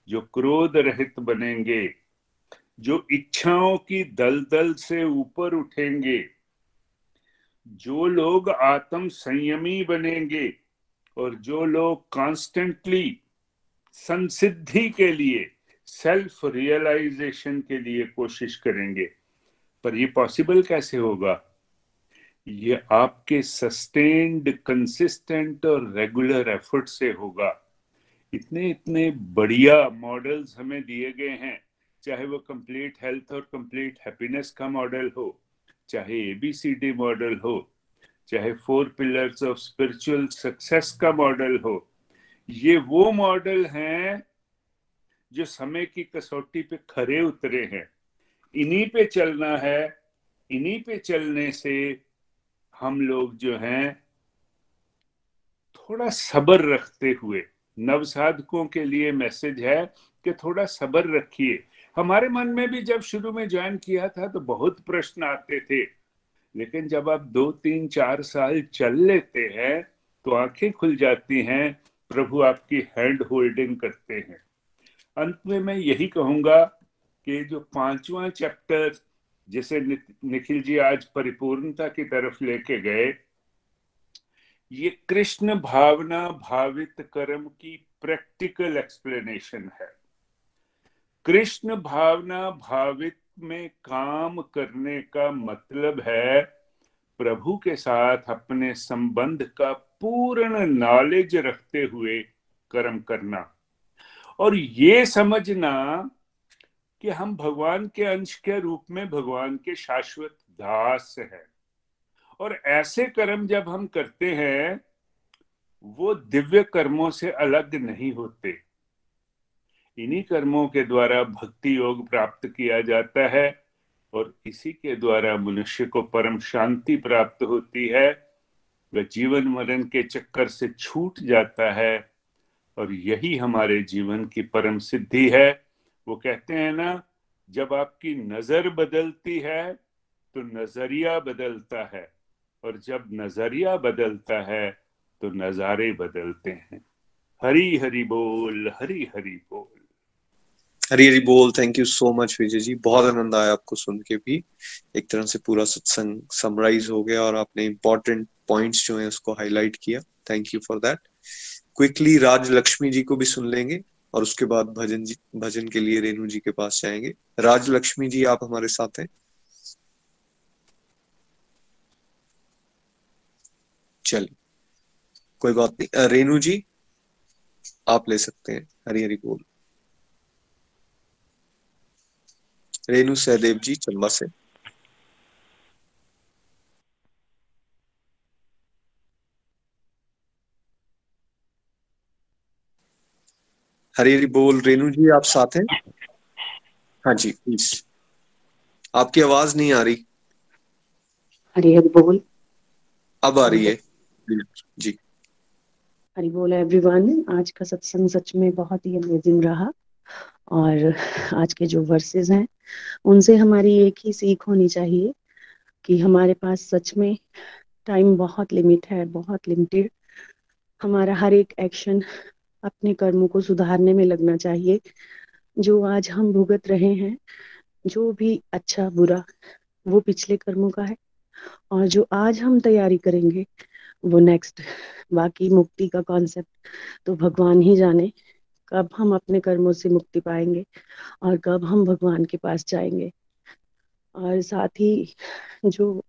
जो क्रोध रहित बनेंगे, जो इच्छाओं की दलदल से ऊपर उठेंगे, जो लोग आत्म संयमी बनेंगे और जो लोग कॉन्स्टेंटली संसिद्धि के लिए सेल्फ रियलाइजेशन के लिए कोशिश करेंगे। पर ये पॉसिबल कैसे होगा? ये आपके सस्टेन्ड कंसिस्टेंट और रेगुलर एफर्ट से होगा। इतने इतने बढ़िया मॉडल्स हमें दिए गए हैं, चाहे वो कंप्लीट हेल्थ और कंप्लीट हैप्पीनेस का मॉडल हो, चाहे A B C D model हो, चाहे four pillars of spiritual success का मॉडल हो, ये वो मॉडल हैं जो समय की कसौटी पे खरे उतरे हैं। इन्हीं पे चलना है, इन्हीं पे चलने से हम लोग जो हैं, थोड़ा सब्र रखते हुए नव साधकों के लिए मैसेज है कि थोड़ा सब्र रखिए। हमारे मन में भी जब शुरू में ज्वाइन किया था तो बहुत प्रश्न आते थे। लेकिन जब आप दो, तीन, चार साल चल लेते हैं तो आँखें खुल जाती हैं, प्रभु आपकी हैंड होल्डिंग करते हैं। अंत में मैं यही कहूँगा कि जो पांचवा चैप्टर जिसे निखिल जी आज परिपूर्णता की तरफ़ लेके गए ये कृष्ण भावना भावित कर्म की प्रैक्टिकल एक्सप्लेनेशन है। कृष्ण भावना भावित में काम करने का मतलब है प्रभु के साथ अपने संबंध का पूर्ण नॉलेज रखते हुए कर्म करना। और ये समझना कि हम भगवान के अंश के रूप में भगवान के शाश्वत दास हैं। और ऐसे कर्म जब हम करते हैं, वो दिव्य कर्मों से अलग नहीं होते। इन्हीं कर्मों के द्वारा भक्ति योग प्राप्त किया जाता है और इसी के द्वारा मनुष्य को परम शांति प्राप्त होती है। वह जीवन मरण के चक्कर से छूट जाता है और यही हमारे जीवन की परम सिद्धि है। वो कहते हैं ना, जब आपकी नज़र बदलती है तो नज़रिया बदलता है। और जब नज़रिया बदलता है तो नजारे बदलते हैं। हरी हरी बोल हरी हरी बोल। हरी हरी बोल thank you so much Vijay ji. बहुत आनंद आया आपको सुन के भी। एक तरह से पूरा सत्संग समराइज हो गया और आपने इंपॉर्टेंट पॉइंट्स जो है उसको हाईलाइट किया। Thank you for that quickly Raj Lakshmi ji को भी सुन लेंगे और उसके बाद भजन जी, भजन के लिए रेणु जी के पास जाएँगे। राज लक्ष्मी जी, आप हमारे साथ हैं। चलिए कोई बात नहीं। रेणु जी आप ले सकते हैं। हरी हरी बोल। रेणु सहदेव जी चंबा से। हरी हरी बोल। रेणु जी आप साथ हैं? हाँ जी प्लीज़ आपकी आवाज़ नहीं आ रही। हरी हरी बोल। अब आ रही है। जी। हरी बोल एवरीवन आज का सत्संग सच में बहुत ही अमेजिंग रहा और आज के जो वर्सेस हैं, उनसे हमारी एक ही सीख होनी चाहिए कि हमारे पास सच में टाइम बहुत लिमिट है, बहुत लिमिटेड हमारा हर एक एक्शन अपने कर्मों को सुधारने में लगना चाहिए। जो आज हम भुगत रहे हैं, जो भी अच्छा बुरा, वो पिछले कर्मों का है। और जो आज हम तैयारी करेंगे वो नेक्स्ट बाकी मुक्ति का कॉन्सेप्ट तो भगवान ही जाने। कब हम अपने कर्मों से मुक्ति पाएँगे और कब हम भगवान के पास जाएँगे। और साथ ही जो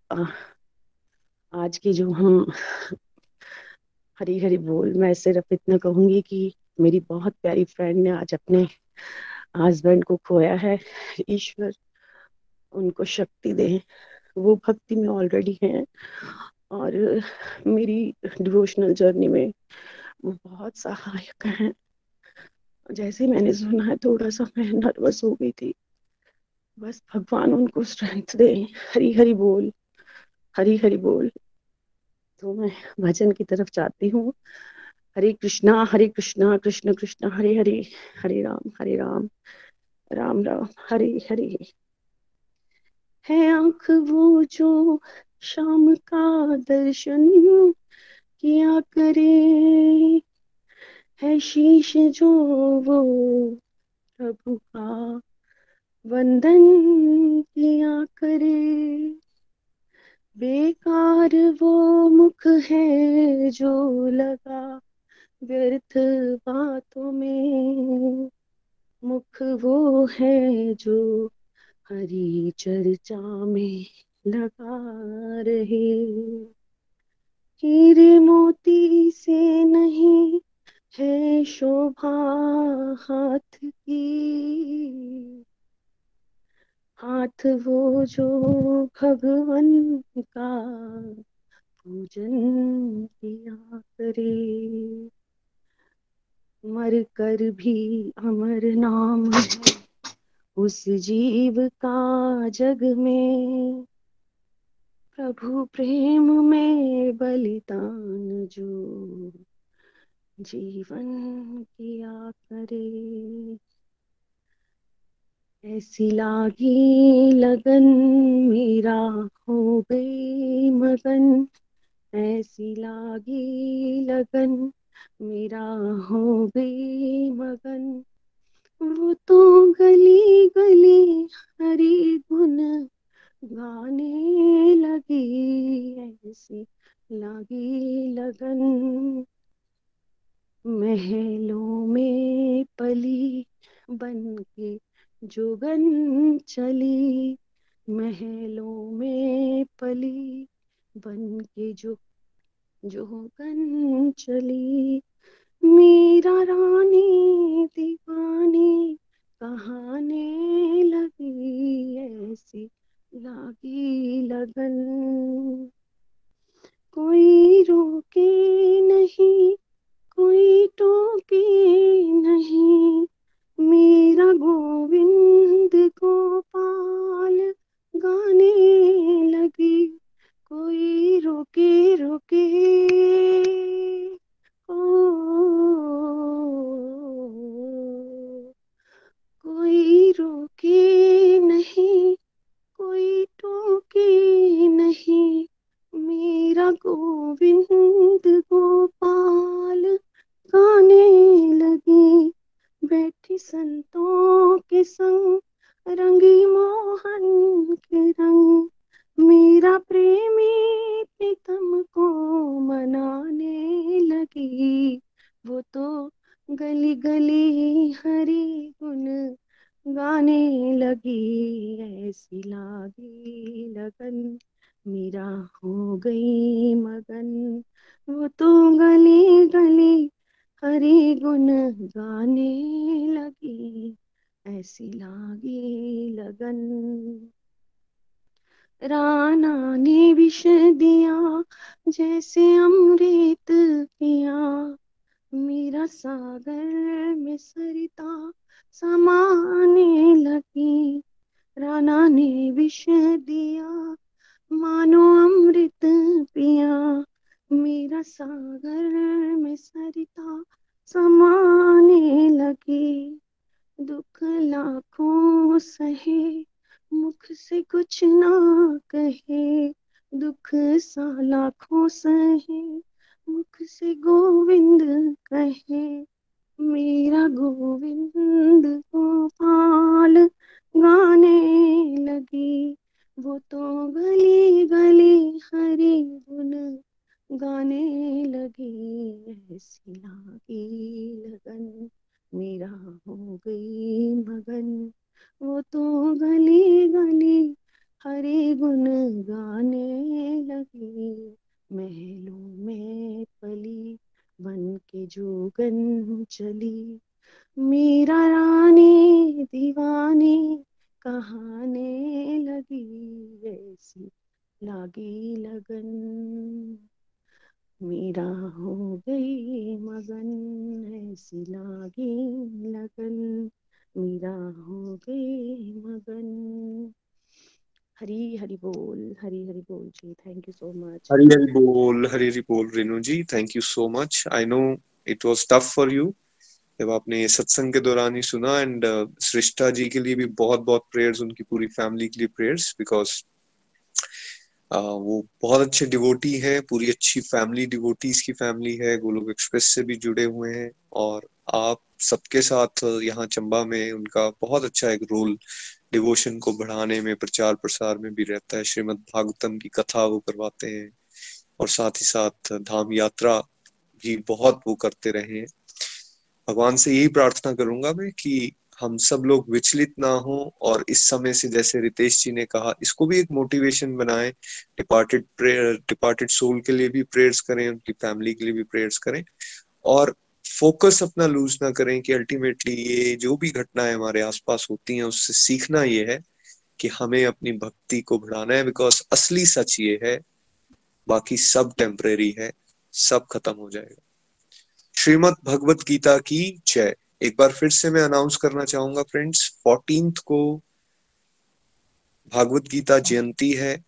आज की जो हम हरी हरी बोल, मैं सिर्फ़ इतना कहूँगी कि मेरी बहुत प्यारी फ्रेंड ने आज अपने हस्बैंड को खोया है। ईश्वर उनको शक्ति दे। वो भक्ति में ऑलरेडी हैं। और मेरी डिवोशनल जर्नी में वो बहुत सहायक हैं। जैसे मैंने सुना है थोड़ा सा मैं नर्वस हो गई थी। बस भगवान उनको स्ट्रेंथ दे हरी हरी बोल हरी हरी बोल। तो मैं भजन की तरफ़ जाती हूँ। हरे कृष्णा हरे कृष्णा, कृष्ण कृष्ण, हरे हरे हरे राम हरे राम राम राम, हरे हरे। है आँख वो जो शाम का दर्शन किया करे। है शीश जो वो प्रभु का वंदन किया करे। बेकार वो मुख है जो लगा व्यर्थ बातों में। मुख वो है जो हरी चर्चा में लगा रहे हीरे मोती से नहीं है शोभा हाथ की। हाथ वो जो भगवन का पूजन किया करे। मर कर भी अमर नाम है उस जीव का जग में। प्रभु प्रेम में बलिदान जो जीवन किया करे ऐसी लागी लगन मेरा हो गई मगन। ऐसी लागी लगन मेरा हो गई मगन। वो तो गली गली हरी गुन गाने लगी, ऐसी लगी लगन। महलों में पली बन के जोगन चली। महलों में पली बन के जो, जोगन चली। मेरा रानी दीवानी कहाने लगी, ऐसी लागी लगन। कोई रोके नहीं, कोई टोके नहीं। मेरा गोविंद गोपाल गाने लगी। कोई रोके रोके। ओ, कोई रोके हरी हरी बोल हरी हरी बोल Renu ji thank you so much I know it was tough for you जब आपने ये सत्संग के दौरान ही सुना एंड uh, सृष्टा जी के लिए भी बहुत बहुत प्रेयर्स उनकी पूरी फैमिली के लिए प्रेयर्स बिकॉज़ वो बहुत अच्छे डिवोटी हैं पूरी अच्छी फैमिली डिवोटीज की फैमिली है गोलोक एक्सप्रेस से भी जुड़े हुए हैं और आप सबके साथ यहाँ चंबा में उनका बहुत अच्छा एक रोल डिवोशन को बढ़ाने में, प्रचार प्रसार में भी रहता है। श्रीमद् भागवतम की कथा वो करवाते हैं और साथ ही साथ धाम यात्रा भी बहुत वो करते रहे हैं। भगवान से यही प्रार्थना करूँगा मैं कि हम सब लोग विचलित ना हो और इस समय से जैसे रितेश जी ने कहा, इसको भी एक मोटिवेशन बनाए डिपार्टेड प्रेयर डिपार्टेड सोल के लिए भी प्रेयर्स करें, उनकी फैमिली के लिए भी प्रेयर्स करें और फोकस अपना लूज ना करें कि अल्टीमेटली ये जो भी घटनाएँ हमारे आसपास होती हैं, उससे सीखना ये है कि हमें अपनी भक्ति को बढ़ाना है बिकॉज़ असली सच ये है, बाकी सब टेम्परेरी है, सब खत्म हो जाएगा। श्रीमद भगवत गीता की जय। एक बार फिर से मैं अनाउंस करना चाहूँगा फ्रेंड्स फोर्टीन को भागवत गीता जयंती है।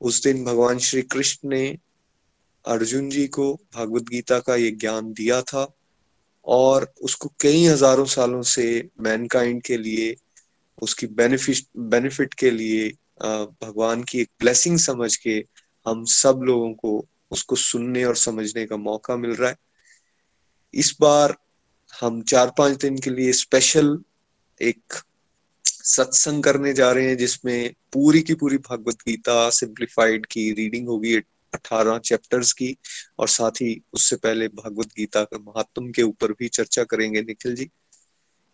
उस दिन भगवान श्री कृष्ण ने अर्जुन जी को भागवत गीता का ये ज्ञान दिया था। और उसको कई हज़ारों सालों से मैनकाइंड के लिए, उसकी बेनिफिट बेनिफिट के लिए भगवान की एक ब्लेसिंग समझ के हम सब लोगों को उसको सुनने और समझने का मौका मिल रहा है। इस बार हम चार पाँच दिन के लिए स्पेशल एक सत्संग करने जा रहे हैं, जिसमें पूरी की पूरी भगवत गीता सिंप्लीफाइड की रीडिंग होगी अठारह चैप्टर्स की और साथ ही उससे पहले भगवत गीता का महात्म के ऊपर भी चर्चा करेंगे निखिल जी।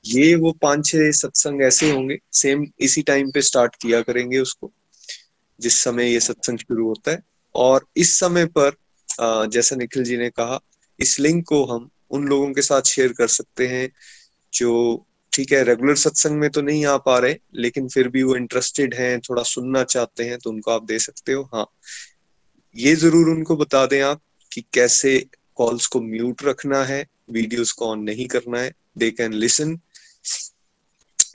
ये वो पाँच छह सत्संग ऐसे होंगे सेम इसी टाइम पे स्टार्ट किया करेंगे उसको, जिस समय ये सत्संग शुरू होता है। और इस समय पर जैसा निखिल जी ने कहा, इस लिंक को हम उन लोगों के साथ शेयर कर सकते हैं जो, ठीक है रेगुलर सत्संग में तो नहीं आ पा रहे, लेकिन फिर भी वो इंटरेस्टेड हैं, थोड़ा सुनना चाहते हैं तो उनको आप दे सकते हो। हाँ ये ज़रूर उनको बता दें आप कि कैसे कॉल्स को म्यूट रखना है वीडियोस को ऑन नहीं करना है। दे कैन लिसन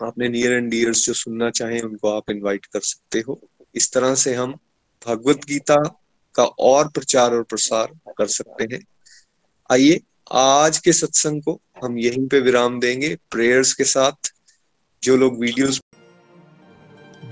आपने नियर एंड डियर्स जो सुनना चाहें, उनको आप इनवाइट कर सकते हो। इस तरह से हम भगवत गीता का और प्रचार और प्रसार कर सकते हैं। आइए, आज के सत्संग को हम यहीं पे विराम देंगे। प्रेयर्स के साथ जो लोग वीडियोस